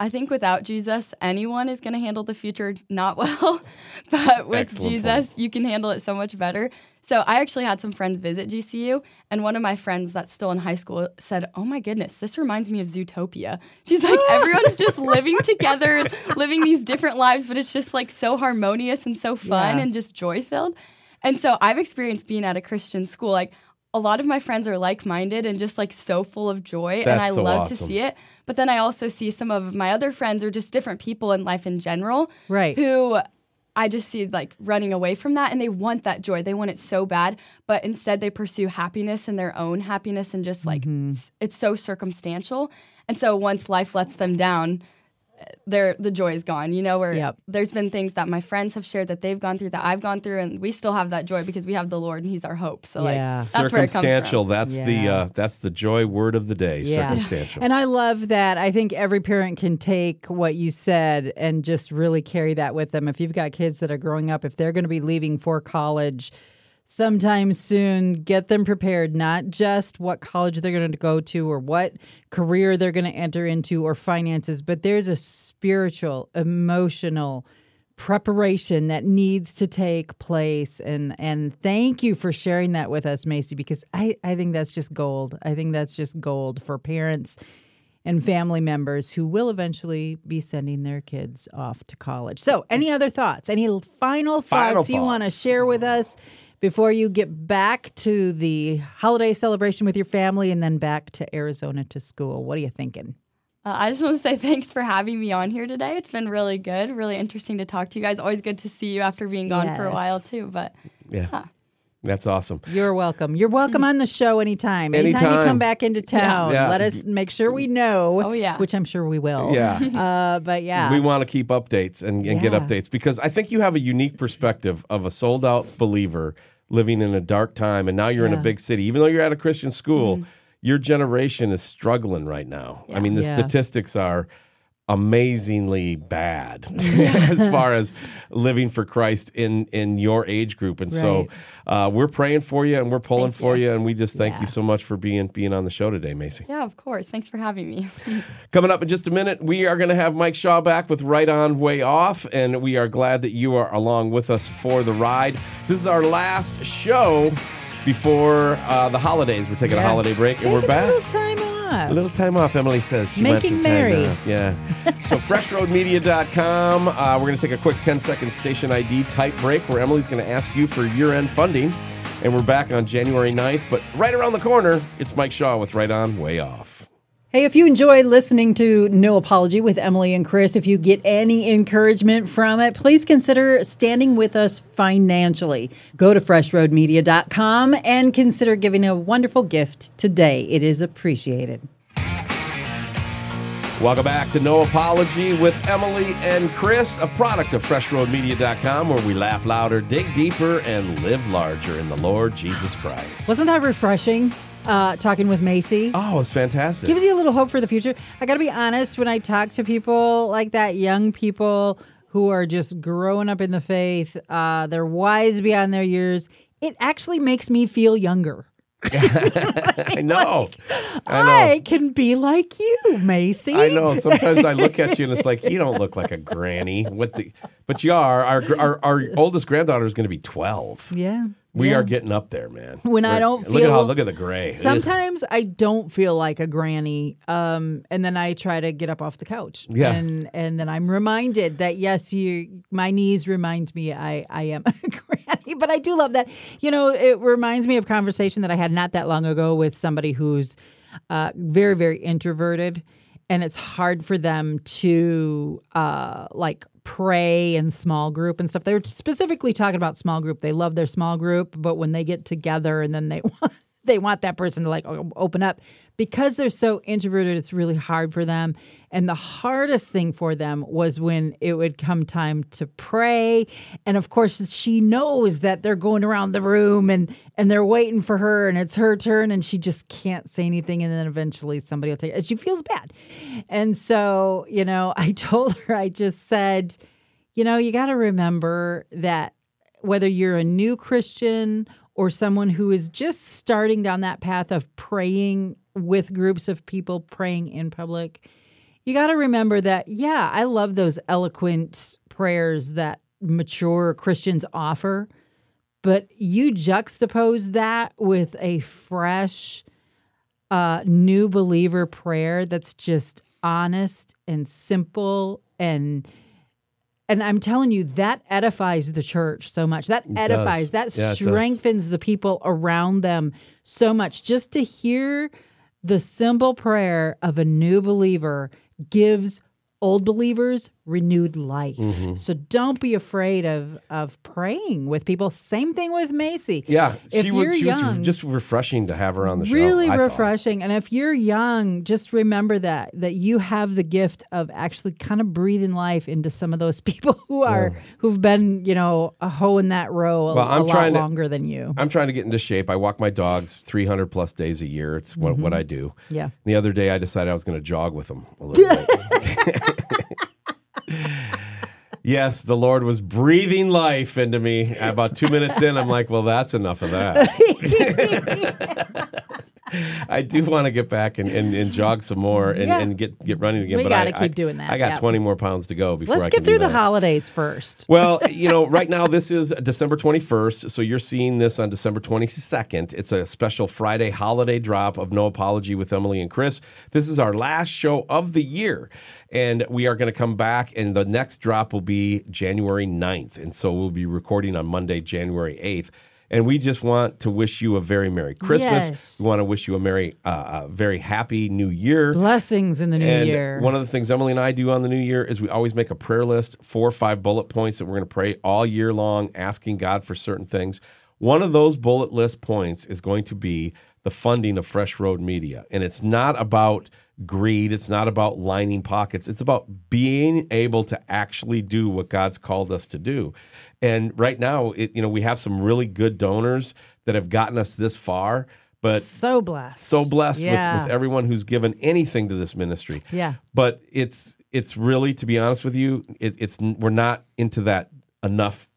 I think without Jesus, anyone is going to handle the future not well. (laughs) but with Excellent Jesus, you can handle it so much better. So I actually had some friends visit GCU, and one of my friends that's still in high school said, "Oh my goodness, this reminds me of Zootopia." She's like, (laughs) everyone's just living together, living these different lives, but it's just like so harmonious and so fun Yeah. and just joy filled. And so I've experienced being at a Christian school, like. A lot of my friends are like-minded and just like so full of joy, and I so love awesome. to see it. But then I also see some of my other friends are just different people in life in general. Right. Who I just see like running away from that and they want that joy. They want it so bad, but instead they pursue happiness and their own happiness and just like Mm-hmm. it's, it's so circumstantial. And so once life lets them down, their the joy is gone. You know, where Yep. there's been things that my friends have shared that they've gone through that I've gone through and we still have that joy because we have the Lord and he's our hope. So like Yeah. that's where it comes circumstantial. from. That's the uh, that's the joy word of the day. Circumstantial. And I love that. I think every parent can take what you said and just really carry that with them. If you've got kids that are growing up, if they're going to be leaving for college sometime soon, get them prepared, not just what college they're going to go to or what career they're going to enter into or finances, but there's a spiritual, emotional, preparation that needs to take place and and thank you for sharing that with us Macy because I I think that's just gold. I think that's just gold for parents and family members who will eventually be sending their kids off to college. So, any other thoughts? Any final thoughts Final you want to share with us before you get back to the holiday celebration with your family and then back to Arizona to school? What are you thinking? Uh, I just want to say (laughs) thanks for having me on here today. It's been really good, really interesting to talk to you guys. Always good to see you after being gone for a while too. But yeah. That's awesome. You're welcome. You're welcome on the show anytime. Anytime, you come back into town, Yeah. let us make sure we know. Oh, yeah. which I'm sure we will. Yeah. (laughs) Uh, but yeah, We want to keep updates and, and get updates because I think you have a unique perspective of a sold out believer living in a dark time, and now you're in a Mm-hmm. big city. Even though you're at a Christian school, your generation is struggling right now. I mean, the Yeah. statistics are amazingly bad (laughs) as far as living for Christ in in your age group. And so uh, we're praying for you and we're pulling Thank for you. you. And we just thank Yeah. you so much for being being on the show today, Macy. yeah, of course. Thanks for having me. (laughs) Coming up in just a minute, we are going to have Mike Shaw back with Right On Way Off, and we are glad that you are along with us for the ride. This is our last show before uh, the holidays. We're taking a holiday break, and we're back. Off. A little time off, Emilee says. She Making time off. Yeah. (laughs) so, freshroadmedia.com. Uh, we're going to take a quick 10 second station ID type break where Emilee's going to ask you for year end funding. And we're back on January 9th. But right around the corner, it's Mike Shaw with Right On Way Off. Hey, if you enjoy listening to No Apology with Emilee and Chris, if you get any encouragement from it, please consider standing with us financially. Go to freshroadmedia.com and consider giving a wonderful gift today. It is appreciated. Welcome back to No Apology with Emilee and Chris, a product of FreshRoadMedia.com, where we laugh louder, dig deeper, and live larger in the Lord Jesus Christ. Wasn't that refreshing? Uh, talking with Macy. Oh, it's fantastic. gives you a little hope for the future. I got to be honest, when I talk to people like that, young people who are just growing up in the faith, uh, they're wise beyond their years, it actually makes me feel younger. (laughs) I know. (laughs) I know. I can be like you, Macy. I know. Sometimes I look at you and it's like (laughs) you don't look like a granny. What the? But you are. Our our, our oldest granddaughter is going to be twelve. Yeah. We yeah. are getting up there, man. When I We're- don't look at how look at the gray. Sometimes I don't feel like a granny, um, and then I try to get up off the couch. Yeah. and and then I'm reminded that yes, you, my knees remind me I I am (laughs) a granny, but I do love that. You know, it reminds me of conversation that I had not that long ago with somebody who's uh, very very introverted, and it's hard for them to uh, like pray in small group and stuff. They were specifically talking about small group. They love their small group, but when they get together and then they (laughs) want they want that person to like open up. Because they're so introverted it's really hard for them. And the hardest thing for them was when it would come time to pray. And of course she knows that they're going around the room and and they're waiting for her and it's her turn and she just can't say anything. And then eventually somebody will take it. And she feels bad. And so you know (laughs) i told her i just said you know you got to remember that whether you're a new christian or someone who is just starting down that path of praying with groups of people, praying in public, you got to remember that, yeah, I love those eloquent prayers that mature Christians offer, but you juxtapose that with a fresh, uh, new believer prayer that's just honest and simple and and I'm telling you, that edifies the church so much. That It edifies, does. that Yeah, strengthens the people around them so much. Just to hear the simple prayer of a new believer gives old believers renewed life. Mm-hmm. So don't be afraid of of praying with people. Same thing with Macy. Yeah, If she you're was. She was young- just refreshing to have her on the show. really refreshing and if you're young just remember that that you have the gift of actually kind of breathing life into some of those (laughs) people who are who've been you know a hoe in that row a, Well, I'm a lot trying to- longer than you I'm trying to get into shape. I walk my dogs 300 plus days a year. It's what, Mm-hmm. what I do. yeah The other day, I decided I was going to jog with them a (laughs) little bit. (laughs) yes, the Lord was breathing life into me. About two minutes in, I'm like, well, that's enough of that. I do want to get back and, and, and jog some more and, Yeah. and get, get running again. We but gotta I, keep I- doing that, I got yeah. 20 more pounds to go before I let's can get through the holidays first Well, you know, right now this is December 21st, so you're seeing this on December 22nd. It's a special Friday holiday drop of No Apology with Emilee and Chris. This is our last show of the year, and we are going to come back, and the next drop will be January 9th. And so we'll be recording on Monday, January 8th. And we just want to wish you a very Merry Christmas. Yes. We want to wish you a Merry, uh, a very Happy New Year. blessings in the new And year one of the things Emilee and I do on the new year is we always make a prayer list, four or five bullet points that we're going to pray all year long, asking God for certain things. One of those bullet list points is going to be the funding of Fresh Road Media. And it's not about greed, it's not about lining pockets, it's about being able to actually do what God's called us to do. And right now, it, you know, we have some really good donors that have gotten us this far, but so blessed so blessed Yeah. with, with everyone who's given anything to this ministry. Yeah. But it's it's really, to be honest with you, it, it's we're not into that enough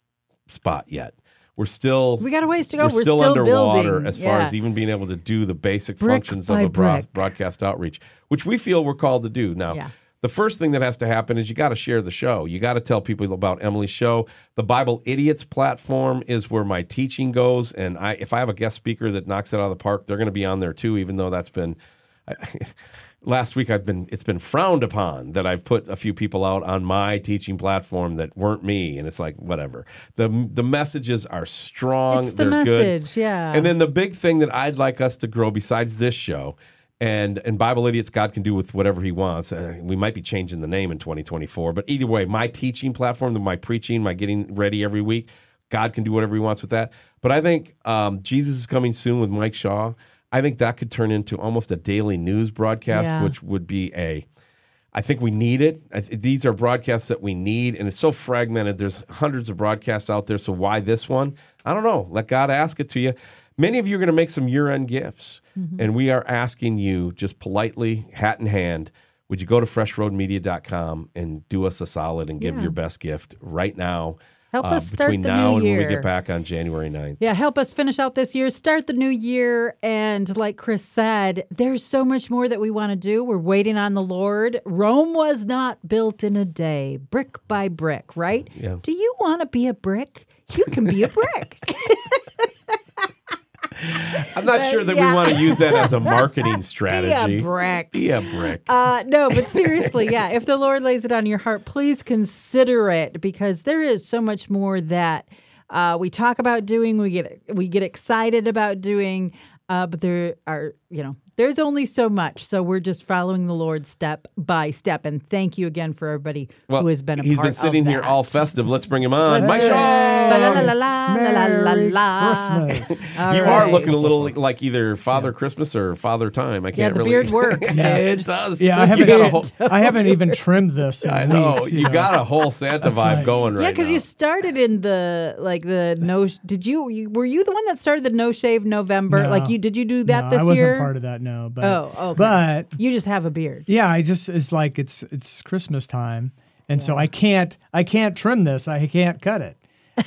spot yet. We're still we got a ways to go we're, we're still, still underwater building. as far Yeah. as even being able to do the basic Brick functions of a broad, broadcast outreach, which we feel we're called to do. Now, Yeah. the first thing that has to happen is you got to share the show. You got to tell people about Emilee's show. The Bible Idiots platform is where my teaching goes, and I if I have a guest speaker that knocks it out of the park, they're going to be on there too. Even though that's been. (laughs) Last week, I've been it's been frowned upon that I've put a few people out on my teaching platform that weren't me, and it's like whatever. the The messages are strong; it's the they're good. yeah And then the big thing that I'd like us to grow besides this show, and and Bible idiots, God can do with whatever He wants. Uh, we might be changing the name in 2024, but either way, my teaching platform, my preaching, my getting ready every week, God can do whatever He wants with that. But I think um, Jesus is coming soon with Mike Shaw. I think that could turn into almost a daily news broadcast, Yeah. which would be a I think we need it. I th- these are broadcasts that we need, and it's so fragmented. There's hundreds of broadcasts out there, so why this one? I don't know. Let God ask it to you. Many of you are going to make some year end gifts, mm-hmm. and we are asking you just politely, hat in hand, would you go to freshroadmedia.com and do us a solid and give Yeah. your best gift right now? Help uh, us start between the now new and when we year. get back on January 9th. Yeah, help us finish out this year, start the new year. And like Chris said, there's so much more that we want to do. We're waiting on the Lord. Rome was not built in a day, brick by brick, right? Yeah. Do you want to be a brick? You can be a brick. (laughs) (laughs) I'm not sure that yeah. we want to use that as a (laughs) marketing be strategy. a brick. Be a brick. Uh, no, but seriously, yeah. If the Lord lays it on your heart, please consider it because there is so much more that uh, we talk about doing. We get we get excited about doing, uh, but there are you know there's only so much. So we're just following the Lord step by step. And thank you again for everybody Well, who has been a he's part been sitting here all festive. Let's bring him on. Let's Mike do. Shaw! La, la, la, la, la, la, la, Merry la. Christmas. All You are looking a little like either Father Christmas or Father Time. I can't the really. beard works, (laughs) yeah, dude. it does. Yeah, I haven't. even- whole- I haven't even trimmed this. In (laughs) I know weeks, you know. got a whole Santa vibe like- going right Yeah, because you started in the like the no. Did you, you were you the one that started the no shave November? No. Like you did you do that no, this year? I wasn't year? part of that. No, but Oh, okay. but you just have a beard. yeah, I just it's like it's it's Christmas time, and so I can't I can't trim this. I can't cut it.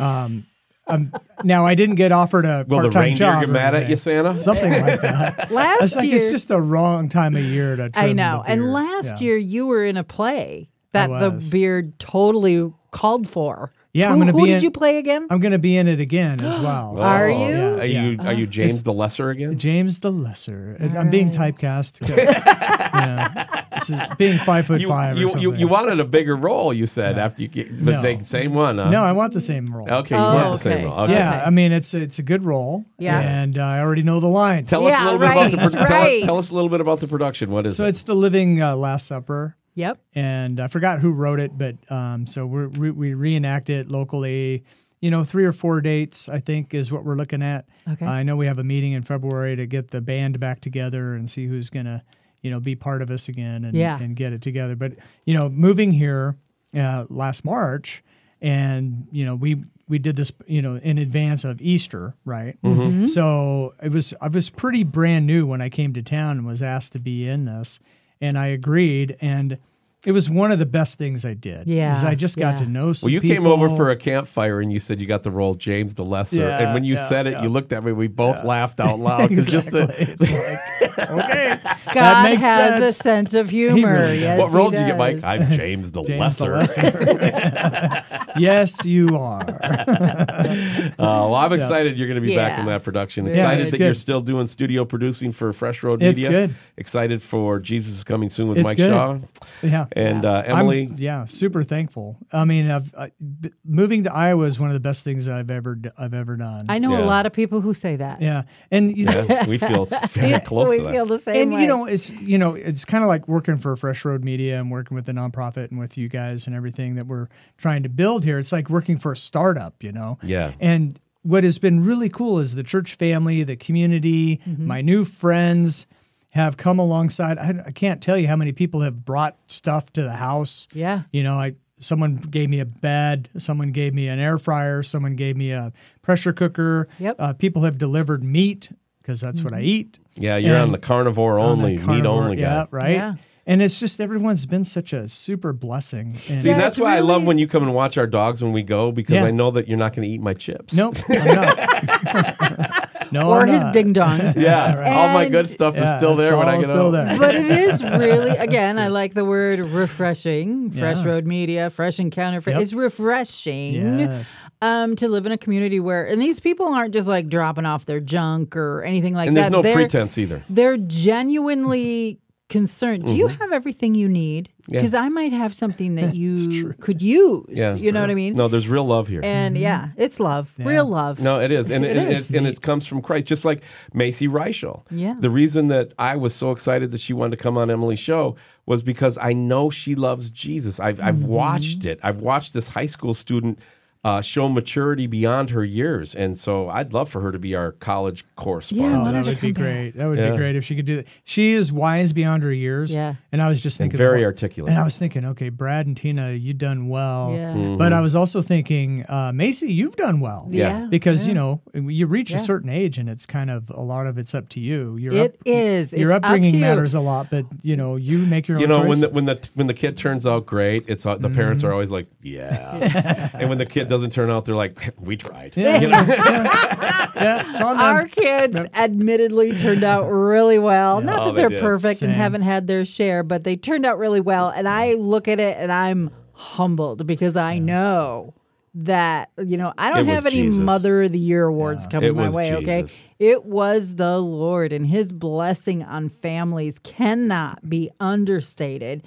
Um, um now I didn't get offered a Will the part-time reindeer job get or mad at you. Santa? Something like that. (laughs) Last It's like year, it's just the wrong time of year to trim I know. the And last Yeah. year you were in a play that the beard totally called for. Yeah, who, I'm gonna who be did in- you play again? I'm going to be in it again as (gasps) well. so, Are you? yeah, Are you yeah. are you James the Lesser again? James the Lesser. I'm being typecast. (laughs) yeah. This is being five foot You, five. you, you, something. you wanted a bigger role, you said after you get, but No. they same one. Huh? No, I want the same role. Okay, you Oh, want the same role. Okay. Yeah, Okay. I mean it's it's a good role. Yeah. and uh, I already know the lines. Tell us a little bit about the pro- tell, tell us a little bit about the production. What is so it? So it's the Living uh, Last Supper, yep. and I forgot who wrote it, but um, so we're, we we reenact it locally. You know, three or four dates I think is what we're looking at. Okay. I know we have a meeting in February to get the band back together and see who's gonna you know be part of us again and Yeah. and get it together. But you know, moving here uh, last March, and you know we we did this you know in advance of Easter, right? Mm-hmm. So it was I was pretty brand new when I came to town and was asked to be in this, and I agreed, and it was one of the best things I did. Yeah, 'cause I just got yeah. to know some well, you people. came over for a campfire and you said you got the role James the Lesser. Yeah, and when you yeah, said it, yeah. you looked at me. We both laughed out (laughs) loud because just the. It's like, (laughs) okay, God that makes has sense. a sense of humor. really yes, what he role did you get, Mike? I'm James the James the Lesser. Lesser. (laughs) yes, you are. Uh, well, I'm excited you're going to be back Yeah. in that production. Yeah, Excited that good. you're still doing studio producing for Fresh Road Media. It's Media. good. Excited for Jesus is Coming Soon with It's Mike good. Shaw Yeah. And uh, I'm- Emily. yeah, super thankful. I mean, I've, I, b- moving to Iowa is one of the best things I've ever d- I've ever done. I know Yeah. a lot of people who say that. yeah, and you know, yeah, we feel (laughs) very close we to that. feel the same and way. you know, it's you know, it's kind of like working for Fresh Road Media and working with the nonprofit and with you guys and everything that we're trying to build here. It's like working for a startup, you know. Yeah. And what has been really cool is the church family, the community, Mm-hmm. my new friends have come alongside. I, I can't tell you how many people have brought stuff to the house. Yeah. You know, I someone gave me a bed, someone gave me an air fryer, someone gave me a pressure cooker. Yep. Uh, people have delivered meat because that's what I eat. Yeah, you're on the carnivore On the only, meat carnivore- only Yeah, guy. right. Yeah. And it's just everyone's been such a super blessing. And See, Yeah, that's it's why I love when you come and watch our dogs when we go because Yeah. I know that you're not going to eat my chips. nope, I'm not. (laughs) no, or I'm his not. ding dongs. (laughs) Yeah, right. all my good stuff Yeah, is still it's there when I all get still home. there. but it is (laughs) really again i like the word refreshing fresh Yeah. road media fresh encounter Yep. it's refreshing Yes. um to live in a community where and these people aren't just like dropping off their junk or anything like that. And there's no they're, pretense either. they're genuinely concerned do you have everything you need Mm-hmm. Yeah. because i might have something that (laughs) you could use Yeah, you know what i mean No, there's real love here. and yeah it's love real love No, it is, and (laughs) it, It and. It, and it comes from Christ, just like Macy Reischl. Yeah. The reason that I was so excited that she wanted to come on Emilee's show was because I know she loves Jesus. I've I've Mm-hmm. watched it. I've watched this high school student uh, show maturity beyond her years, and so I'd love for her to be our college correspondent. Yeah, Oh, that would be come back. great. That would Yeah. be great if she could do that. She is wise beyond her years. Yeah. And I was just And thinking, very articulate. And I was thinking, okay, Brad and Tina, you've done well. Yeah. Mm-hmm. But I was also thinking, uh, Macy, you've done well. Yeah. Because yeah. you know you reach Yeah. a certain age, and it's kind of a lot of it's up to you. Your It up, is. Your It's up upbringing you. matters a lot, but you know you make your own. you own know choices. when the when the when the kid turns out great, it's uh, the parents Mm-hmm. are always like, yeah, (laughs) and when the kid doesn't turn out, they're like, (laughs) we tried. Yeah. You know? yeah, (laughs) it's on them. Our kids admittedly turned out really well. Not Oh, that they they're did. perfect and haven't had their share, but they turned out really well. And I look at it and I'm humbled because I know that, you know, I don't have any Jesus. Mother of the Year awards coming It my was way, okay? It was the Lord and his blessing on families cannot be understated.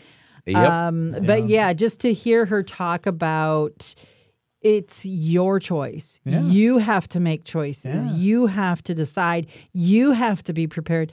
Yep. Um, But yeah, just to hear her talk about it's your choice. Yeah. You have to make choices. Yeah. You have to decide. You have to be prepared.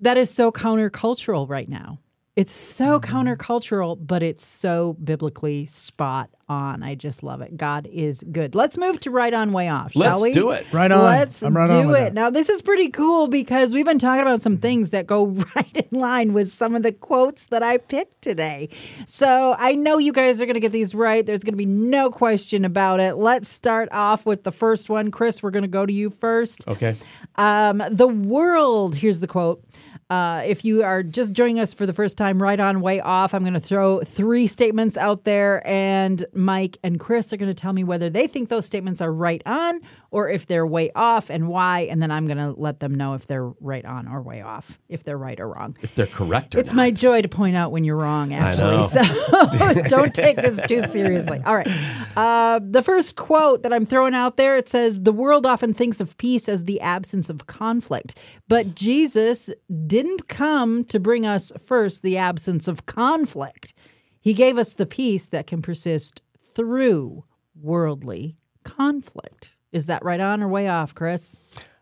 that is so countercultural right now. It's so Mm-hmm. countercultural, but it's so biblically spot on. I just love it. God is good. Let's move to right on, way off, shall Let's we? do it. Right on. Let's I'm right do on with it. that. Now, this is pretty cool because we've been talking about some things that go (laughs) right in line with some of the quotes that I picked today. So I know you guys are going to get these right. There's going to be no question about it. Let's start off with the first one. Chris, we're going to go to you first. Okay. Um, the world, here's the quote. Uh, if you are just joining us for the first time, right on, way off, I'm going to throw three statements out there, and Mike and Chris are going to tell me whether they think those statements are right on or if they're way off and why. And then I'm going to let them know if they're right on or way off, if they're right or wrong. If they're correct or It's not. my joy to point out when you're wrong, actually. So (laughs) don't take this too seriously. All right. Uh, the first quote that I'm throwing out there it says, The world often thinks of peace as the absence of conflict, but Jesus didn't come to bring us first the absence of conflict. He gave us the peace that can persist through worldly conflict. Is that right on or way off, Chris?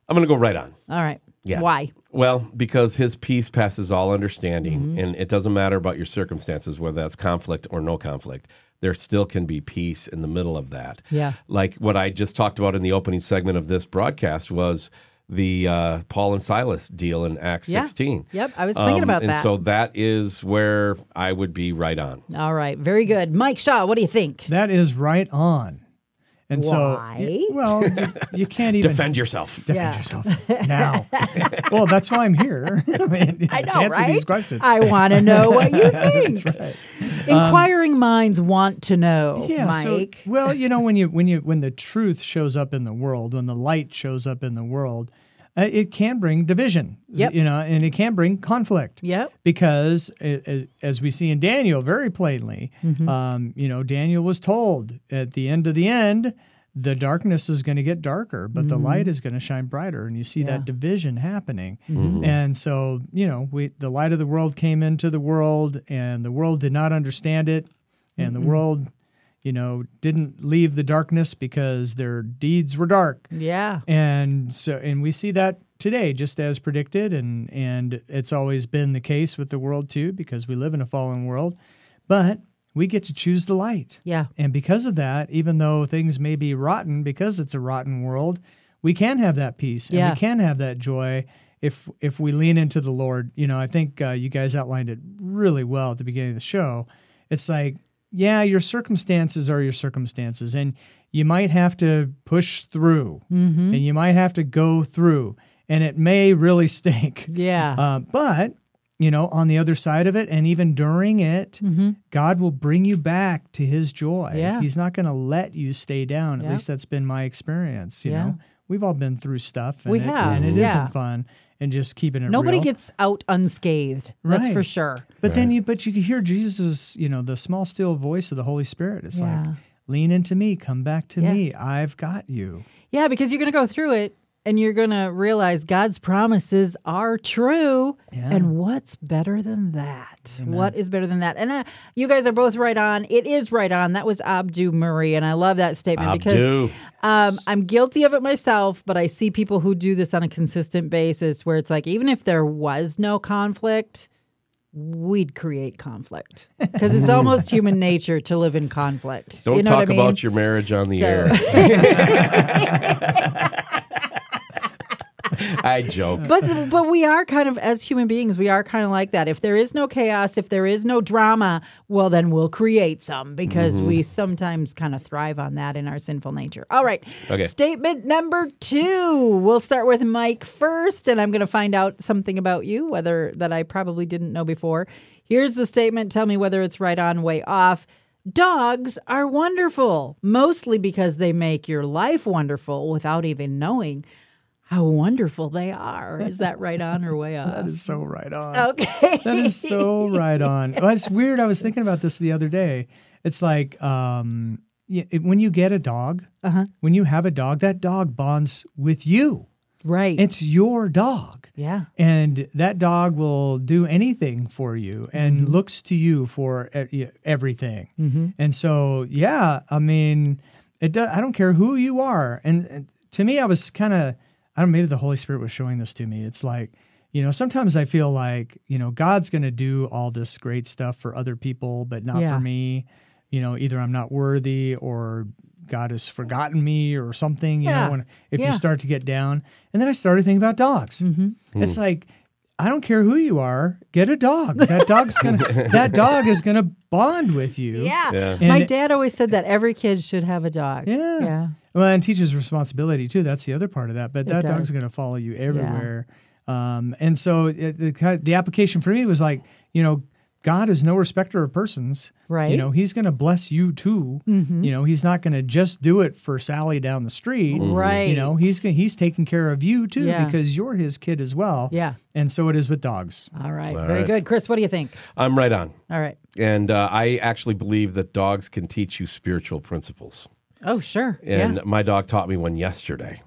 I'm going to go right on. All right. Yeah. Why? Well, because his peace passes all understanding, Mm-hmm. and it doesn't matter about your circumstances, whether that's conflict or no conflict. There still can be peace in the middle of that. Yeah. Like what I just talked about in the opening segment of this broadcast was the uh, Paul and Silas deal in Acts Yeah. 16. Yep, I was thinking about Um, and that. so that is where I would be right on. All right. Very good. Mike Shaw, what do you think? That is right on. And Why? so, well, you, you can't (laughs) even Defend yourself. defend Yeah. yourself (laughs) now. well, that's why I'm here. (laughs) I, mean, I know, to answer right? these questions. I want to know what you think. Um, Inquiring minds want to know, Mike. So, well, you know, when you when you when the truth shows up in the world, when the light shows up in the world, it can bring division. Yep. You know, and it can bring conflict. Yep. Because uh, uh, as we see in Daniel very plainly, Mm-hmm. um, you know, Daniel was told at the end of the end. The darkness is going to get darker, but the light is going to shine brighter, and you see Mm-hmm. Yeah. that division happening. Mm-hmm. And so, you know, we the light of the world came into the world, and the world did not understand it, and the world you know, didn't leave the darkness because their deeds were dark. Yeah. And so and we see that today just as predicted and and it's always been the case with the world too because we live in a fallen world. But we get to choose the light. Yeah. And because of that, even though things may be rotten because it's a rotten world, we can have that peace and Yeah. we can have that joy if if we lean into the Lord. You know, I think uh, you guys outlined it really well at the beginning of the show. It's like, yeah, your circumstances are your circumstances, and you might have to push through, Mm-hmm. and you might have to go through, and it may really (laughs) stink. Yeah. Uh, but you know, on the other side of it, and even during it, God will bring you back to His joy. Mm-hmm. Yeah. He's not going to let you stay down. At Yeah. least that's been my experience. You Yeah. know, we've all been through stuff. And We it, have, and it yeah. not fun. And just keeping it Nobody real. gets out unscathed. That's for sure. But then you, but you can hear Jesus, you know, the small still voice of the Holy Spirit. It's Yeah. like, lean into me, come back to Yeah. me. I've got you. Yeah, because you're going to go through it and you're going to realize God's promises are true. Yeah. And what's better than that? What is better than that? And uh, you guys are both right on. It is right on. That was Abdu Murray. And I love that statement because um, I'm guilty of it myself, but I see people who do this on a consistent basis where it's like, even if there was no conflict, we'd create conflict (laughs) because it's almost human nature to live in conflict. Don't you know talk what I mean? about your marriage on the So- air. (laughs) (laughs) (laughs) I joke. but but we are kind of as human beings we are kind of like that. If there is no chaos if there is no drama well then we'll create some because Mm-hmm. we sometimes kind of thrive on that in our sinful nature. All right. Okay. statement number two. We'll start with mike first and i'm going to find out something about you whether that i probably didn't know before. Here's the statement. Tell me whether it's right on way off. Dogs are wonderful, mostly because they make your life wonderful without even knowing how wonderful they are. Is that right on or way (laughs) off? That is so right on. Okay. That is so right on. Well, it's weird. I was thinking about this the other day. It's like um, it- when you get a dog, Uh-huh. when you have a dog, that dog bonds with you. right. It's your dog. yeah. And that dog will do anything for you and Mm-hmm. looks to you for everything. And so, yeah, I mean, it does, I don't care who you are. And, and to me, I was kind of, I don't maybe the Holy Spirit was showing this to me. It's like, You know, sometimes I feel like, you know, God's going to do all this great stuff for other people, but not Yeah. for me. You know, either I'm not worthy or God has forgotten me or something, you Yeah. know, when, if Yeah. you start to get down. And then I started thinking about dogs. Mm-hmm. It's like, I don't care who you are, get a dog. That dog's gonna (laughs) that dog is gonna bond with you. Yeah. Yeah. My dad always said that every kid should have a dog. Yeah. Yeah. Well, and teaches responsibility too. That's the other part of that. But that does. dog's going to follow you everywhere. Um, and so it, the the application for me was like, you know, God is no respecter of persons. Right. You know, He's going to bless you too. You know, He's not going to just do it for Sally down the street. Right. You know, He's gonna, He's taking care of you too Yeah. because you're His kid as well. Yeah. And so it is with dogs. All right. All Very right. good. Chris, what do you think? I'm right on. All right. And uh, I actually believe that dogs can teach you spiritual principles. Oh, sure. And yeah. my dog taught me one yesterday.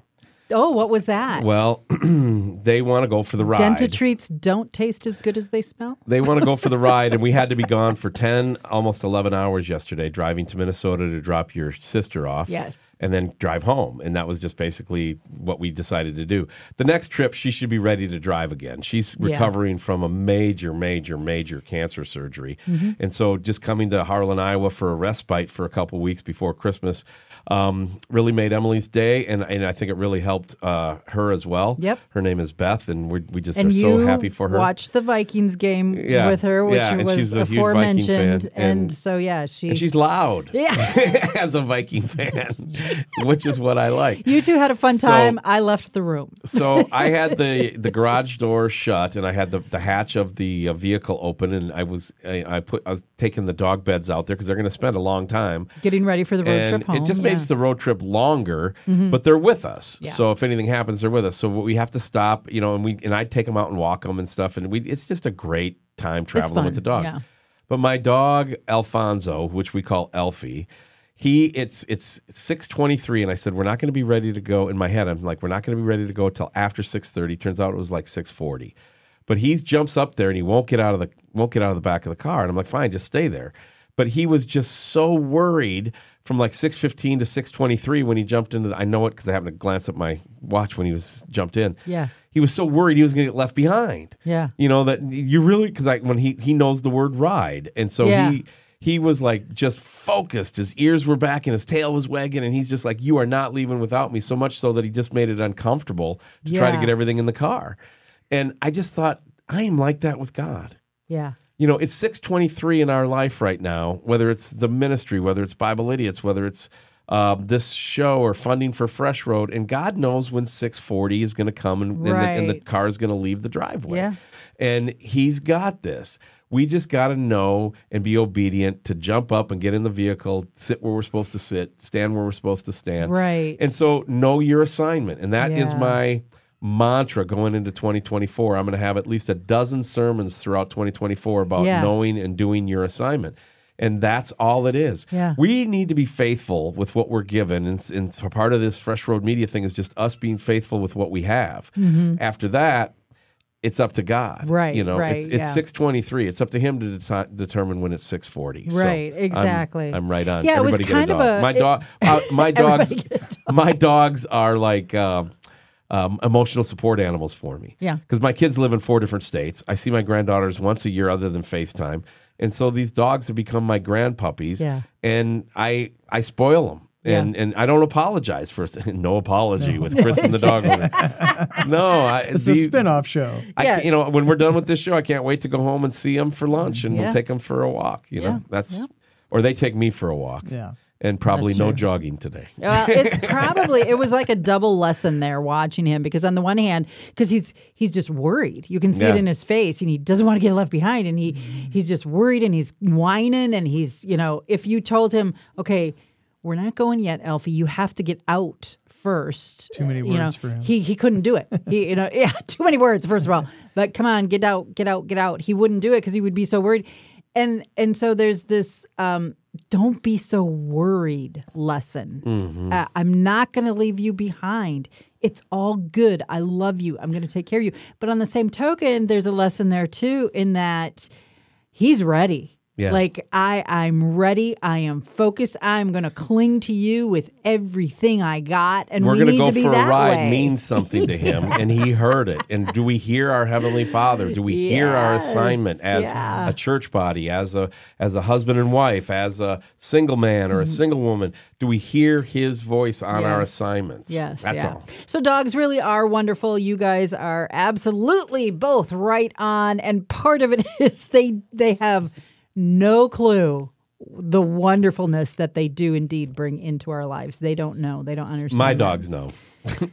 Oh, what was that? Well, (clears throat) they want to go for the ride. Dental treats don't taste as good as they smell. They want to go for the (laughs) ride, and we had to be gone for 10, almost 11 hours yesterday, driving to Minnesota to drop your sister off. Yes. And then drive home. And that was just basically what we decided to do. The next trip, she should be ready to drive again. She's Yeah. recovering from a major, major, major cancer surgery. Mm-hmm. And so just coming to Harlan, Iowa for a respite for a couple weeks before Christmas um, really made Emilee's day. And, and I think it really helped uh, her as well. Yep. Her name is Beth, and we we just And are so happy for her. watched the Vikings game Yeah. with her, which Yeah, was she's a huge aforementioned. fan, and, and- so, yeah, she. And she's loud yeah. (laughs) as a Viking fan, (laughs) which is what I like. You two had a fun So- time. I left the room. So (laughs) I had the the garage door shut, and I had the, the hatch of the uh, vehicle open, and I was I, I put I was taking the dog beds out there because they're going to spend a long time, Getting ready for the road and trip home. it just yeah. Mm-hmm. makes the road trip longer. But they're with us, Yeah. so if anything happens, they're with us. So we have to stop, you know, and we and I take them out and walk them and stuff, and we it's just a great time traveling with the dogs. yeah. But my dog Alfonso, which we call Elfie, he it's it's six twenty three, and I said we're not going to be ready to go. In my head, I'm like we're not going to be ready to go till after six thirty. Turns out it was like six forty, but he jumps up there and he won't get out of the won't get out of the back of the car, and I'm like fine, just stay there. But he was just so worried from like six fifteen to six twenty three when he jumped into. The, I know it because I happened to glance at my watch when he was jumped in. Yeah. he was so worried he was going to get left behind Yeah. you know that you really because like when he he knows the word ride and so Yeah. he he was like just focused his ears were back and his tail was wagging and he's just like you are not leaving without me so much so that he just made it uncomfortable to try to get everything in the car and i just thought i am like that with god Yeah. You know it's 623 in our life right now whether it's the ministry whether it's bible idiots whether it's uh, this show or funding for fresh road and god knows when 640 is going to come and, and, the, and the car is going to leave the driveway Yeah. and he's got this we just got to know and be obedient to jump up and get in the vehicle sit where we're supposed to sit stand where we're supposed to stand Right. and so know your assignment and that is Yeah. my mantra going into 2024 i'm going to have at least a dozen sermons throughout 2024 about Yeah. knowing and doing your assignment and that's all it is. Yeah. We need to be faithful with what we're given. And, and so part of this Fresh Road Media thing is just us being faithful with what we have. After that, it's up to God. Mm-hmm. Right, You know, right, it's, it's yeah. 623. It's up to him to deti- determine when it's 640. So Right, I'm- exactly. I'm, right on. Yeah, it was Everybody kind get a of a- my it- dog, uh, my (laughs) dogs, Everybody my dogs are like, um, um, emotional support animals for me. Yeah. Because my kids live in four different states. I see my granddaughters once a year other than FaceTime. And so these dogs have become my grandpuppies. Yeah. And I I spoil them. And and I don't apologize for (laughs) no apology with Chris and the dog owner. (laughs) No, I, It's the- a spin-off show. I Yes. you know, when we're done with this show, I can't wait to go home and see them for lunch, and Yeah. we'll take them for a walk. You know, Yeah. that's Yeah. or they take me for a walk. Yeah. And probably no jogging today. (laughs) Well, it's (laughs) probably it was like a double lesson there watching him because on the one hand, because he's he's just worried. You can see it in his face, and he doesn't want to get left behind, and he he's just worried, and he's whining, and he's you know, if you told him, okay, we're not going yet, Elfie, you have to get out first. Too many you know, words for him. He he couldn't do it. He you know yeah, (laughs) too many words first of all. But come on, get out, get out, get out. He wouldn't do it because he would be so worried. And and so there's this um, don't be so worried lesson. Mm-hmm. Uh, I'm not going to leave you behind. It's all good. I love you. I'm going to take care of you. But on the same token, there's a lesson there too in that he's ready. Yeah. Like I, I'm ready. I am focused. I'm going to cling to you with everything I got, and We're we going need to go for a ride way. means something to (laughs) him, and he heard it. And do we hear our heavenly Father? Do we hear our assignment as yeah. a church body, as a as a husband and wife, as a single man or a mm-hmm. single woman? Do we hear His voice on our assignments? Yes, that's yeah. all. So dogs really are wonderful. You guys are absolutely both right on, and part of it (laughs) is they they have no clue the wonderfulness that they do indeed bring into our lives. They don't know. They don't understand. My that. dogs know. (laughs)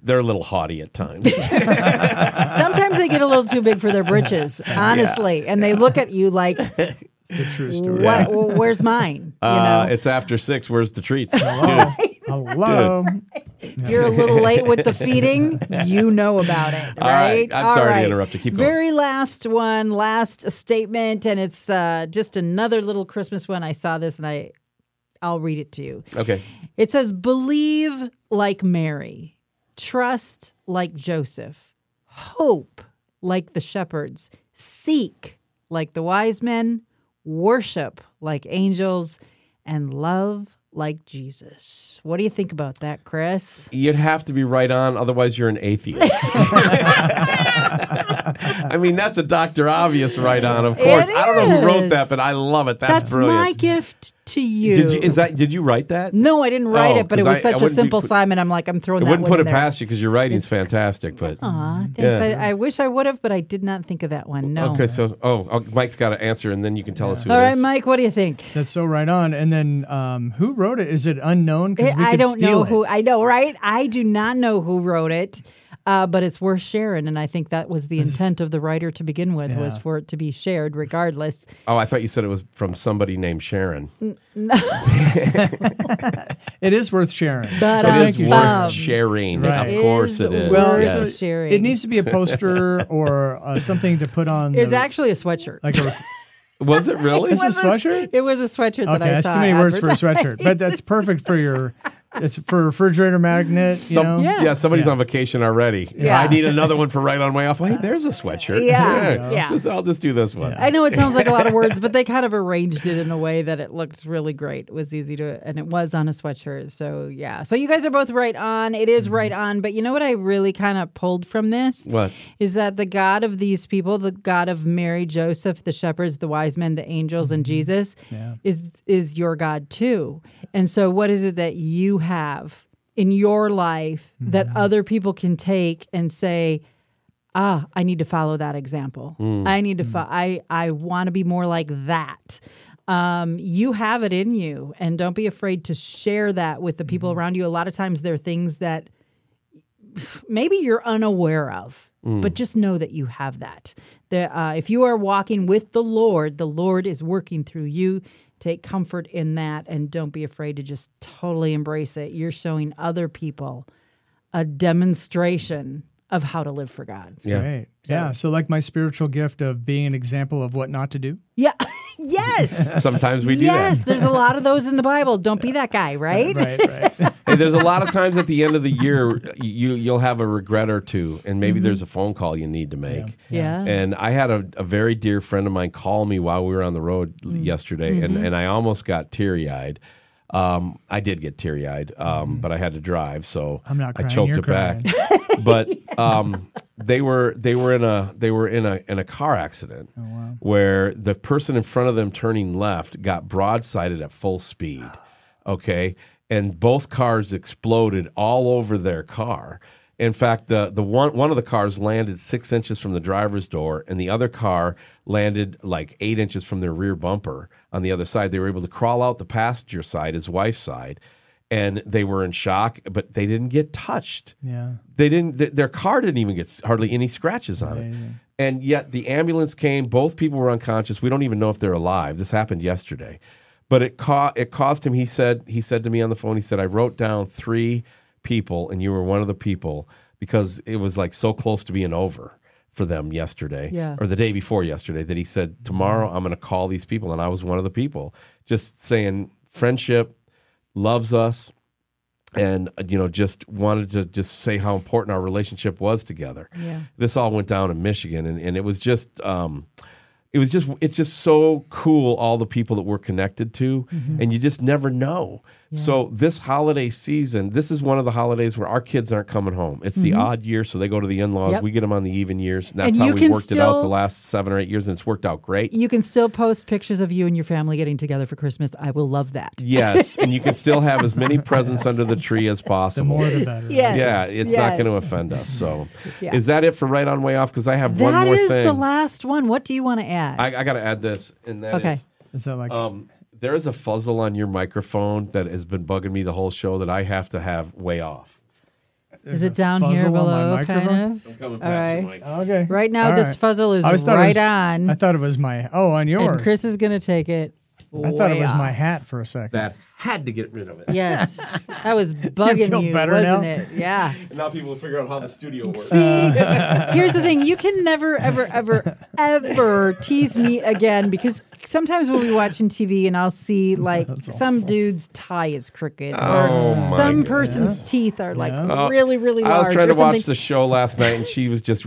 They're a little haughty at times. (laughs) Sometimes they get a little too big for their britches, (laughs) honestly, and they look at you like, The true story. "What? well, where's mine?" You Uh, know, it's after six. Where's the treats? (laughs) Hello. Hello. (laughs) you're a little late with the feeding. You know about it, All right. right? I'm All sorry to interrupt you. Keep going. Very last one, last statement, and it's uh, just another little Christmas one. I saw this, and I, I'll read it to you. Okay. It says, "Believe like Mary, trust like Joseph, hope like the shepherds, seek like the wise men, worship like angels, and love." Like Jesus. What do you think about that, Chris? You'd have to be right on, otherwise you're an atheist. (laughs) (laughs) I mean, that's a Doctor Obvious right on. Of course, It I don't know who wrote that, but I love it. That's, That's brilliant. my gift to you. Did you, is that? Did you write that? no, I didn't write Oh, it, but it was I- I such a wouldn't be simple put- Simon. I'm like, I'm throwing that away. I that wouldn't one put in it there. past you because your writing's fantastic. But Aw, thanks. Yeah. I, I wish I would have, but I did not think of that one. No. okay, so oh, oh, Mike's got to answer, and then you can tell us who All it right, is. Mike, what do you think? That's so right on. And then um, who wrote it? Is it unknown? Because we I could don't steal know it. who. I know, right? I do not know who wrote it, uh, but it's worth sharing, and I think that was the (laughs) intent of the writer to begin with, was for it to be shared, regardless. Oh, I thought you said it was from somebody named Sharon. (laughs) It is worth sharing. But So I it thank is worth Bob. sharing. Right. Of course it is. Well, worth so sharing. it needs to be a poster (laughs) or uh, something to put on. It's the- actually a sweatshirt. like a, Was it really? it's a sweatshirt. It was a sweatshirt that Okay, I that's saw. too many words for a sweatshirt, but that's perfect for your. It's for refrigerator magnet. You Some- know. Yeah. yeah, somebody's Yeah. on vacation already. Yeah. I need another one for right on my off. Hey, there's a sweatshirt. Yeah, yeah. Just- I'll just do this one. I know it sounds like a lot of words, (laughs) but they kind of arranged it in a way that it looked really great. It was easy to, and it was on a sweatshirt. So yeah. So you guys are both right on. It is right mm-hmm. on. But you know what I really kind of pulled from this What? is that the God of these people, the God of Mary, Joseph, the shepherds, the wise men, the angels, and mm-hmm. Jesus, Yeah. is is your God too. And so, what is it that you have in your life that other people can take and say? ah, I need to follow that example. I need to, fo- I, I want to be more like that. Um, you have it in you, and don't be afraid to share that with the people around you. A lot of times, there are things that maybe you're unaware of, but just know that you have that. That uh, if you are walking with the Lord, the Lord is working through you. Take comfort in that, and don't be afraid to just totally embrace it. You're showing other people a demonstration of how to live for God. Yeah. Right. Yeah. So, like my spiritual gift of being an example of what not to do. Yeah. (laughs) yes. (laughs) Sometimes we do yes. that. There's a lot of those in the Bible. Don't be that guy, right? Right. Right. (laughs) Hey, there's a lot of times at the end of the year you you'll have a regret or two, and maybe there's a phone call you need to make. Mm-hmm. Yeah. And I had a, a very dear friend of mine call me while we were on the road l- Mm. yesterday, Mm-hmm. and, and I almost got teary eyed. Um, I did get teary eyed, um, but I had to drive, so. I'm not I choked it back. (laughs) (laughs) but um, they were they were in a they were in a in a car accident Oh, where the person in front of them turning left got broadsided at full speed. (gasps) Okay, and both cars exploded all over their car. In fact, the the one one of the cars landed six inches from the driver's door, and the other car landed like eight inches from their rear bumper on the other side. They were able to crawl out the passenger side, his wife's side, and they were in shock, but they didn't get touched. Yeah. they didn't th- their car didn't even get hardly any scratches on it. And yet the ambulance came both people were unconscious. We don't even know if they're alive. This happened yesterday. But it ca- it caused him he said he said to me on the phone he said i wrote down three people and you were one of the people because it was like so close to being over for them yesterday Yeah. or the day before yesterday that he said tomorrow i'm going to call these people and i was one of the people just saying friendship loves us and you know just wanted to just say how important our relationship was together Yeah. this all went down in michigan and, and it was just um, it was just it's just so cool all the people that we're connected to Mm-hmm. and you just never know so this holiday season this is one of the holidays where our kids aren't coming home it's the odd year so they go to the in-laws Mm-hmm. Yep. we get them on the even years and that's And how we worked it out the last seven or eight years and it's worked out great You can still post pictures of you and your family getting together for Christmas. I will love that. yes and you can still have as many (laughs) presents under the tree as possible The more the better. Yes. yeah it's not going to offend us so Yeah. is that it for right on way off because i have one That more is thing the last one. What do you want to add? I, I got to add this and that Okay. is- Is that like Um, there is a fuzzle on your microphone that has been bugging me the whole show that I have to have way off. is it down here fuzzle on my below? microphone? Kind I'm coming All right. mic. okay? Right now, All this right. fuzzle is I was thought it right was- on, I thought it was my. Oh, on yours. and Chris is going to take it. I thought it way was off. my hat for a second. That had to get rid of it. Yes, (laughs) that was bugging feel you, better wasn't now? it? Yeah. And (laughs) now people will figure out how the studio works. See, (laughs) Here's the thing: you can never, ever, ever, ever tease me again because sometimes we'll be watching TV and I'll see like some dude's tie is crooked Oh, or my some goodness. person's teeth are like Yeah. really, really large. I was trying to watch the show last night, and she was just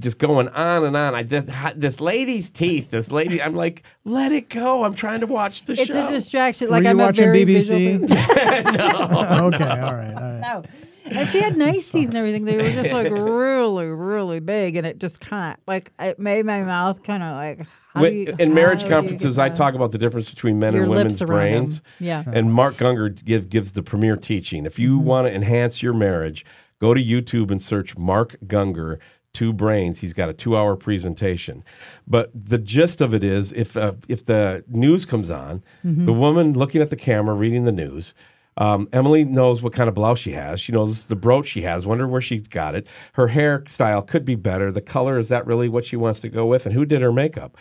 just going on and on. I did this lady's teeth. This lady, I'm like, let it go. I'm trying to watch the It's show. It's a distraction. Like you I'm a watching very BBC? visual (laughs) (laughs) person. okay, all right, all right. No. And she had nice teeth and everything. They were just like (laughs) really, really big, and it just kind of like it made my mouth kind of like. how When- do you- in how marriage do you conferences, get I that? talk about the difference between men Your and women's lips around 'em. brains. Yeah. And Mark Gungor give, gives the premier teaching. If you mm-hmm. want to enhance your marriage, go to YouTube and search Mark Gungor. Two brains. He's got a two-hour presentation, but the gist of it is, if uh, if the news comes on, the woman looking at the camera reading the news, um, Emilee knows what kind of blouse she has. She knows the brooch she has. Wonder where she got it. Her hairstyle could be better. The color is that really what she wants to go with, and who did her makeup?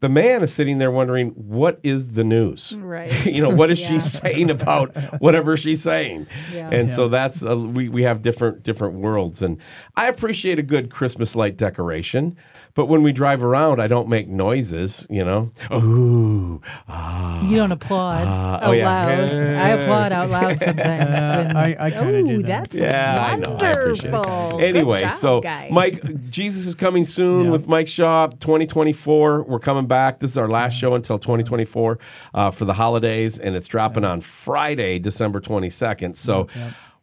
The man is sitting there wondering what is the news. Right. (laughs) you know what is she saying about whatever she's saying? Yeah. And so that's uh, we we have different different worlds, and I appreciate a good Christmas light decoration. But when we drive around, I don't make noises. You know, ooh, ah. You don't applaud Ah, out oh, yeah. loud. I applaud out loud sometimes. Uh, when- I- I kinda Ooh, do that. that's Yeah, I know. I it. wonderful. Good Anyway, job, so guys. Mike, Jesus is coming soon Yeah. with Mike Shaw. 2024, we're coming back. This is our last show until 2024 uh, for the holidays, and it's dropping on Friday, December 22nd. So,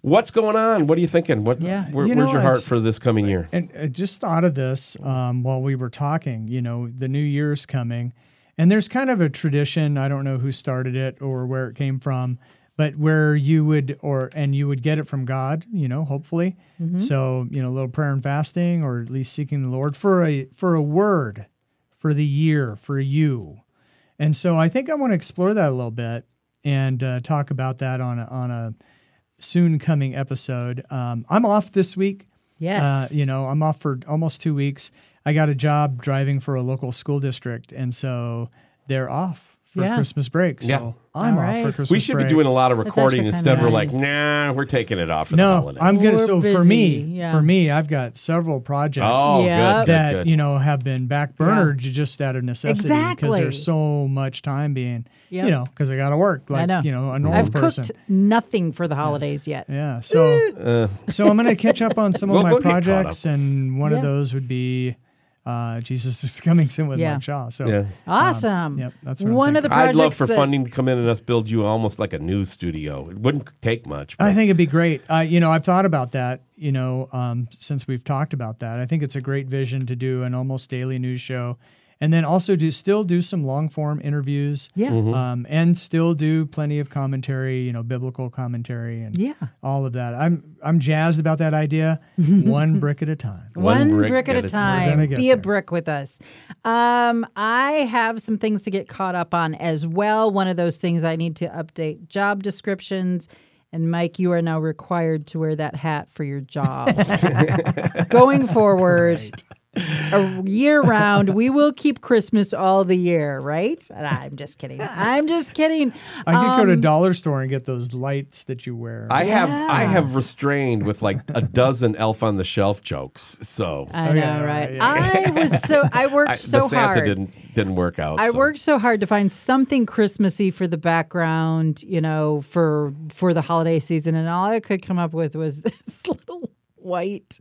what's going on? What are you thinking? What? Yeah. where- You where's your heart for this coming year? And I just thought of this um, while we were talking. You know, the new year's coming, and there's kind of a tradition. I don't know who started it or where it came from, but where you would or and you would get it from God. You know, hopefully. So you know, a little prayer and fasting, or at least seeking the Lord for a for a word for the year for you. And so I think I want to explore that a little bit and uh, talk about that on a, on a soon coming episode. Um, I'm off this week. Yes. Uh, you know, I'm off for almost two weeks. I got a job driving for a local school district, and so they're off for Yeah. Christmas break. So Yeah. I'm All off for right. Christmas We should break. be doing a lot of recording instead. kinda We're like, nice. nah, we're taking it off for the No, holidays. I'm gonna. We're So for me, yeah. for me, I've got several projects oh, Yeah. good, good, that good. you know have been backburnered just out of necessity because Exactly. there's so much time being, Yep. you know, because I got to work like know. you know a normal I've person. cooked nothing for the holidays yet. Yeah. So so I'm gonna catch up on some of We'll- my we'll projects, and one Yeah. of those would be uh, Jesus is (laughs) coming soon with Yeah. Mike Shaw. So Yeah. Awesome. yep, that's what I'm one of the projects I'd love for that- funding to come in and us build you almost like a news studio. It wouldn't take much. I think it'd be great. Uh, you know, I've thought about that. You know, um, since we've talked about that, I think it's a great vision to do an almost daily news show, and then also do still do some long form interviews. Yeah. Mm-hmm. Um, and still do plenty of commentary. You know, biblical commentary and Yeah. all of that. I'm I'm jazzed about that idea. (laughs) one brick at a time. One One, brick brick, at at a a time. Time. gonna Be a there. brick with us. Um, I have some things to get caught up on as well. One of those things I need to update job descriptions. And Mike, you are now required to wear that hat for your job. (laughs) Going forward, a year round, we will keep Christmas all the year, right? I'm just kidding. (laughs) I'm just kidding. I could go to Um, dollar store and get those lights that you wear. I have I have restrained with like a dozen Elf on the Shelf jokes. So I Okay, know, all right? right, I was so I (laughs) worked I, so the Santa hard. didn't didn't work out. I so. worked so hard to find something Christmassy for the background, you know, for for the holiday season, and all I could come up with was (laughs) this little white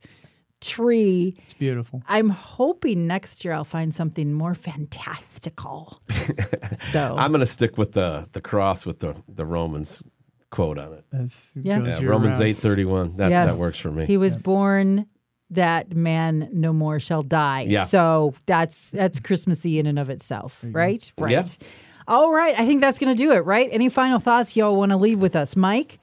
tree. It's beautiful. I'm hoping next year I'll find something more fantastical. (laughs) so I'm going to stick with the the cross with the the Romans quote on it. That's Yeah. goes Yeah, Romans eight thirty one. That yes, that works for me. He was born that man no more shall die. Yeah. So that's that's Christmassy in and of itself, right? Right. Yeah. All right. I think that's going to do it, right? Any final thoughts y'all want to leave with us, Mike?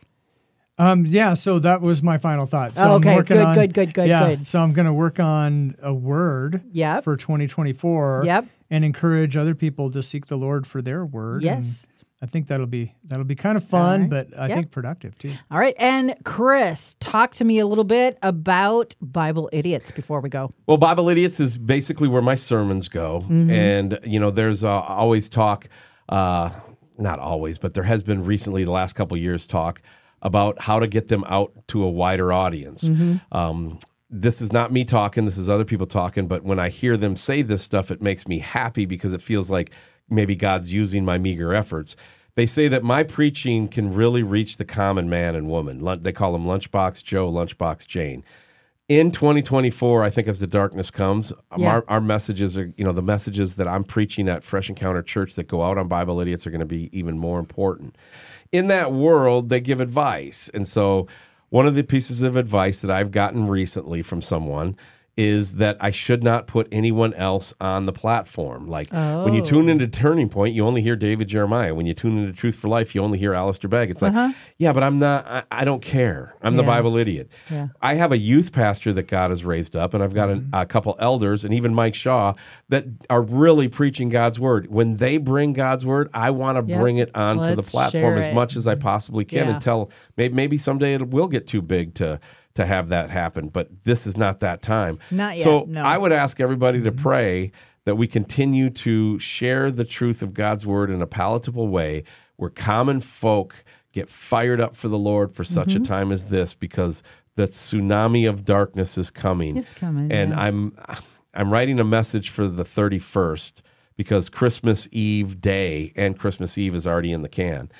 Um, yeah, so that was my final thought. So Oh, okay, I'm working good, on, good, good, good, yeah, good. So I'm going to work on a word Yep. for 2024. Yep. And encourage other people to seek the Lord for their word. and Yes. I think that'll be that'll be kind of fun, right. but I Yep. think productive too. All right. And Chris, talk to me a little bit about Bible idiots before we go. Well, Bible Idiots is basically where my sermons go. Mm-hmm. And, you know, there's uh, always talk, uh, not always, but there has been recently, the last couple years, talk about how to get them out to a wider audience. Mm-hmm. Um, this is not me talking, this is other people talking, but when I hear them say this stuff, it makes me happy because it feels like maybe God's using my meager efforts. They say that my preaching can really reach the common man and woman. They call them Lunchbox Joe, Lunchbox Jane in 2024 i think as the darkness comes um, Yeah. our, our messages are you know the messages that i'm preaching at fresh encounter church that go out on bible idiots are going to be even more important in that world they give advice. And so one of the pieces of advice that i've gotten recently from someone is that I should not put anyone else on the platform. Like when you tune oh. into Turning Point, you only hear David Jeremiah. When you tune into Truth for Life, you only hear Alistair Begg. It's like, uh-huh. yeah, but I'm not, I, I don't care. I'm the Bible idiot. Yeah. I have a youth pastor that God has raised up, and I've got an, mm-hmm. a couple elders, and even Mike Shaw that are really preaching God's word. When they bring God's word, I want to Yep. bring it onto the Let's platform as much as I possibly can Yeah. until maybe, maybe someday it will get too big to to have that happen. But this is not that time. Not yet, So no. I would ask everybody to pray that we continue to share the truth of God's word in a palatable way where common folk get fired up for the Lord for such Mm-hmm. a time as this because the tsunami of darkness is coming. It's coming, And yeah. I'm I'm writing a message for the 31st because Christmas Eve day and Christmas Eve is already in the can.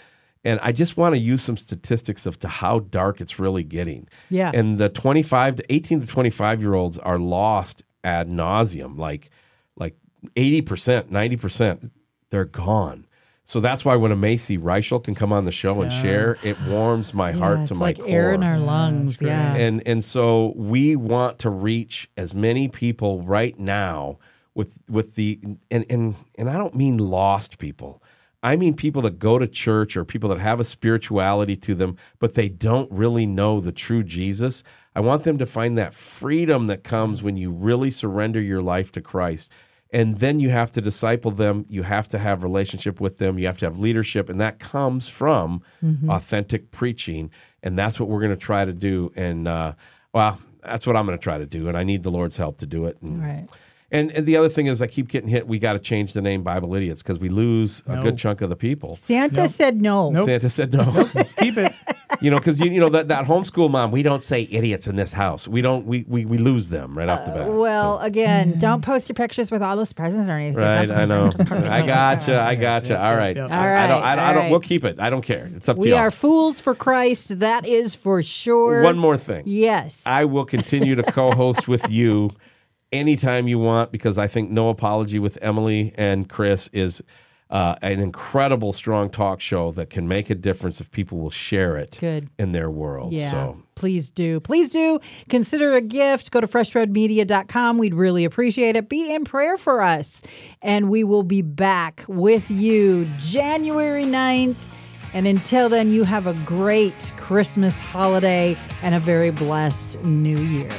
And I just want to use some statistics of to how dark it's really getting. Yeah. And the 25 to 18 to 25 year olds are lost ad nauseum. Like like 80%, 90%, they're gone. So that's why when a Macy Reischl can come on the show and share, it warms my heart yeah, to it's my like core air in our lungs. great. Yeah. and and so we want to reach as many people right now with with the and and and I don't mean lost people. I mean people that go to church or people that have a spirituality to them, but they don't really know the true Jesus. I want them to find that freedom that comes when you really surrender your life to Christ. And then you have to disciple them. You have to have relationship with them. You have to have leadership, and that comes from authentic preaching. And that's what we're going to try to do. And uh, well, that's what I'm going to try to do. And I need the Lord's help to do it. And, Right. And, and the other thing is, I keep getting hit. We got to change the name Bible Idiots because we lose a good chunk of the people. Santa said no. Nope. Santa said no. Keep it. (laughs) you know, because you, you know that, that homeschool mom, we don't say idiots in this house. We don't. We we, we lose them right off the bat. Uh, Well, So- again, don't post your pictures with all those presents or anything. Right, I know. (laughs) I gotcha. I gotcha. All right. Yep. All I don't. I, right, I don't. right. We'll keep it. I don't care. It's up to you. We are fools for Christ. That is for sure. One more thing. Yes. I will continue to co-host with you (laughs) anytime you want because I think No Apology with Emilee and Chris is uh, an incredible, strong talk show that can make a difference if people will share it Good. in their world. Yeah. So Please do. Please do consider a gift. Go to freshroadmedia.com. We'd really appreciate it. Be in prayer for us. And we will be back with you January 9th. And until then, you have a great Christmas holiday and a very blessed new year.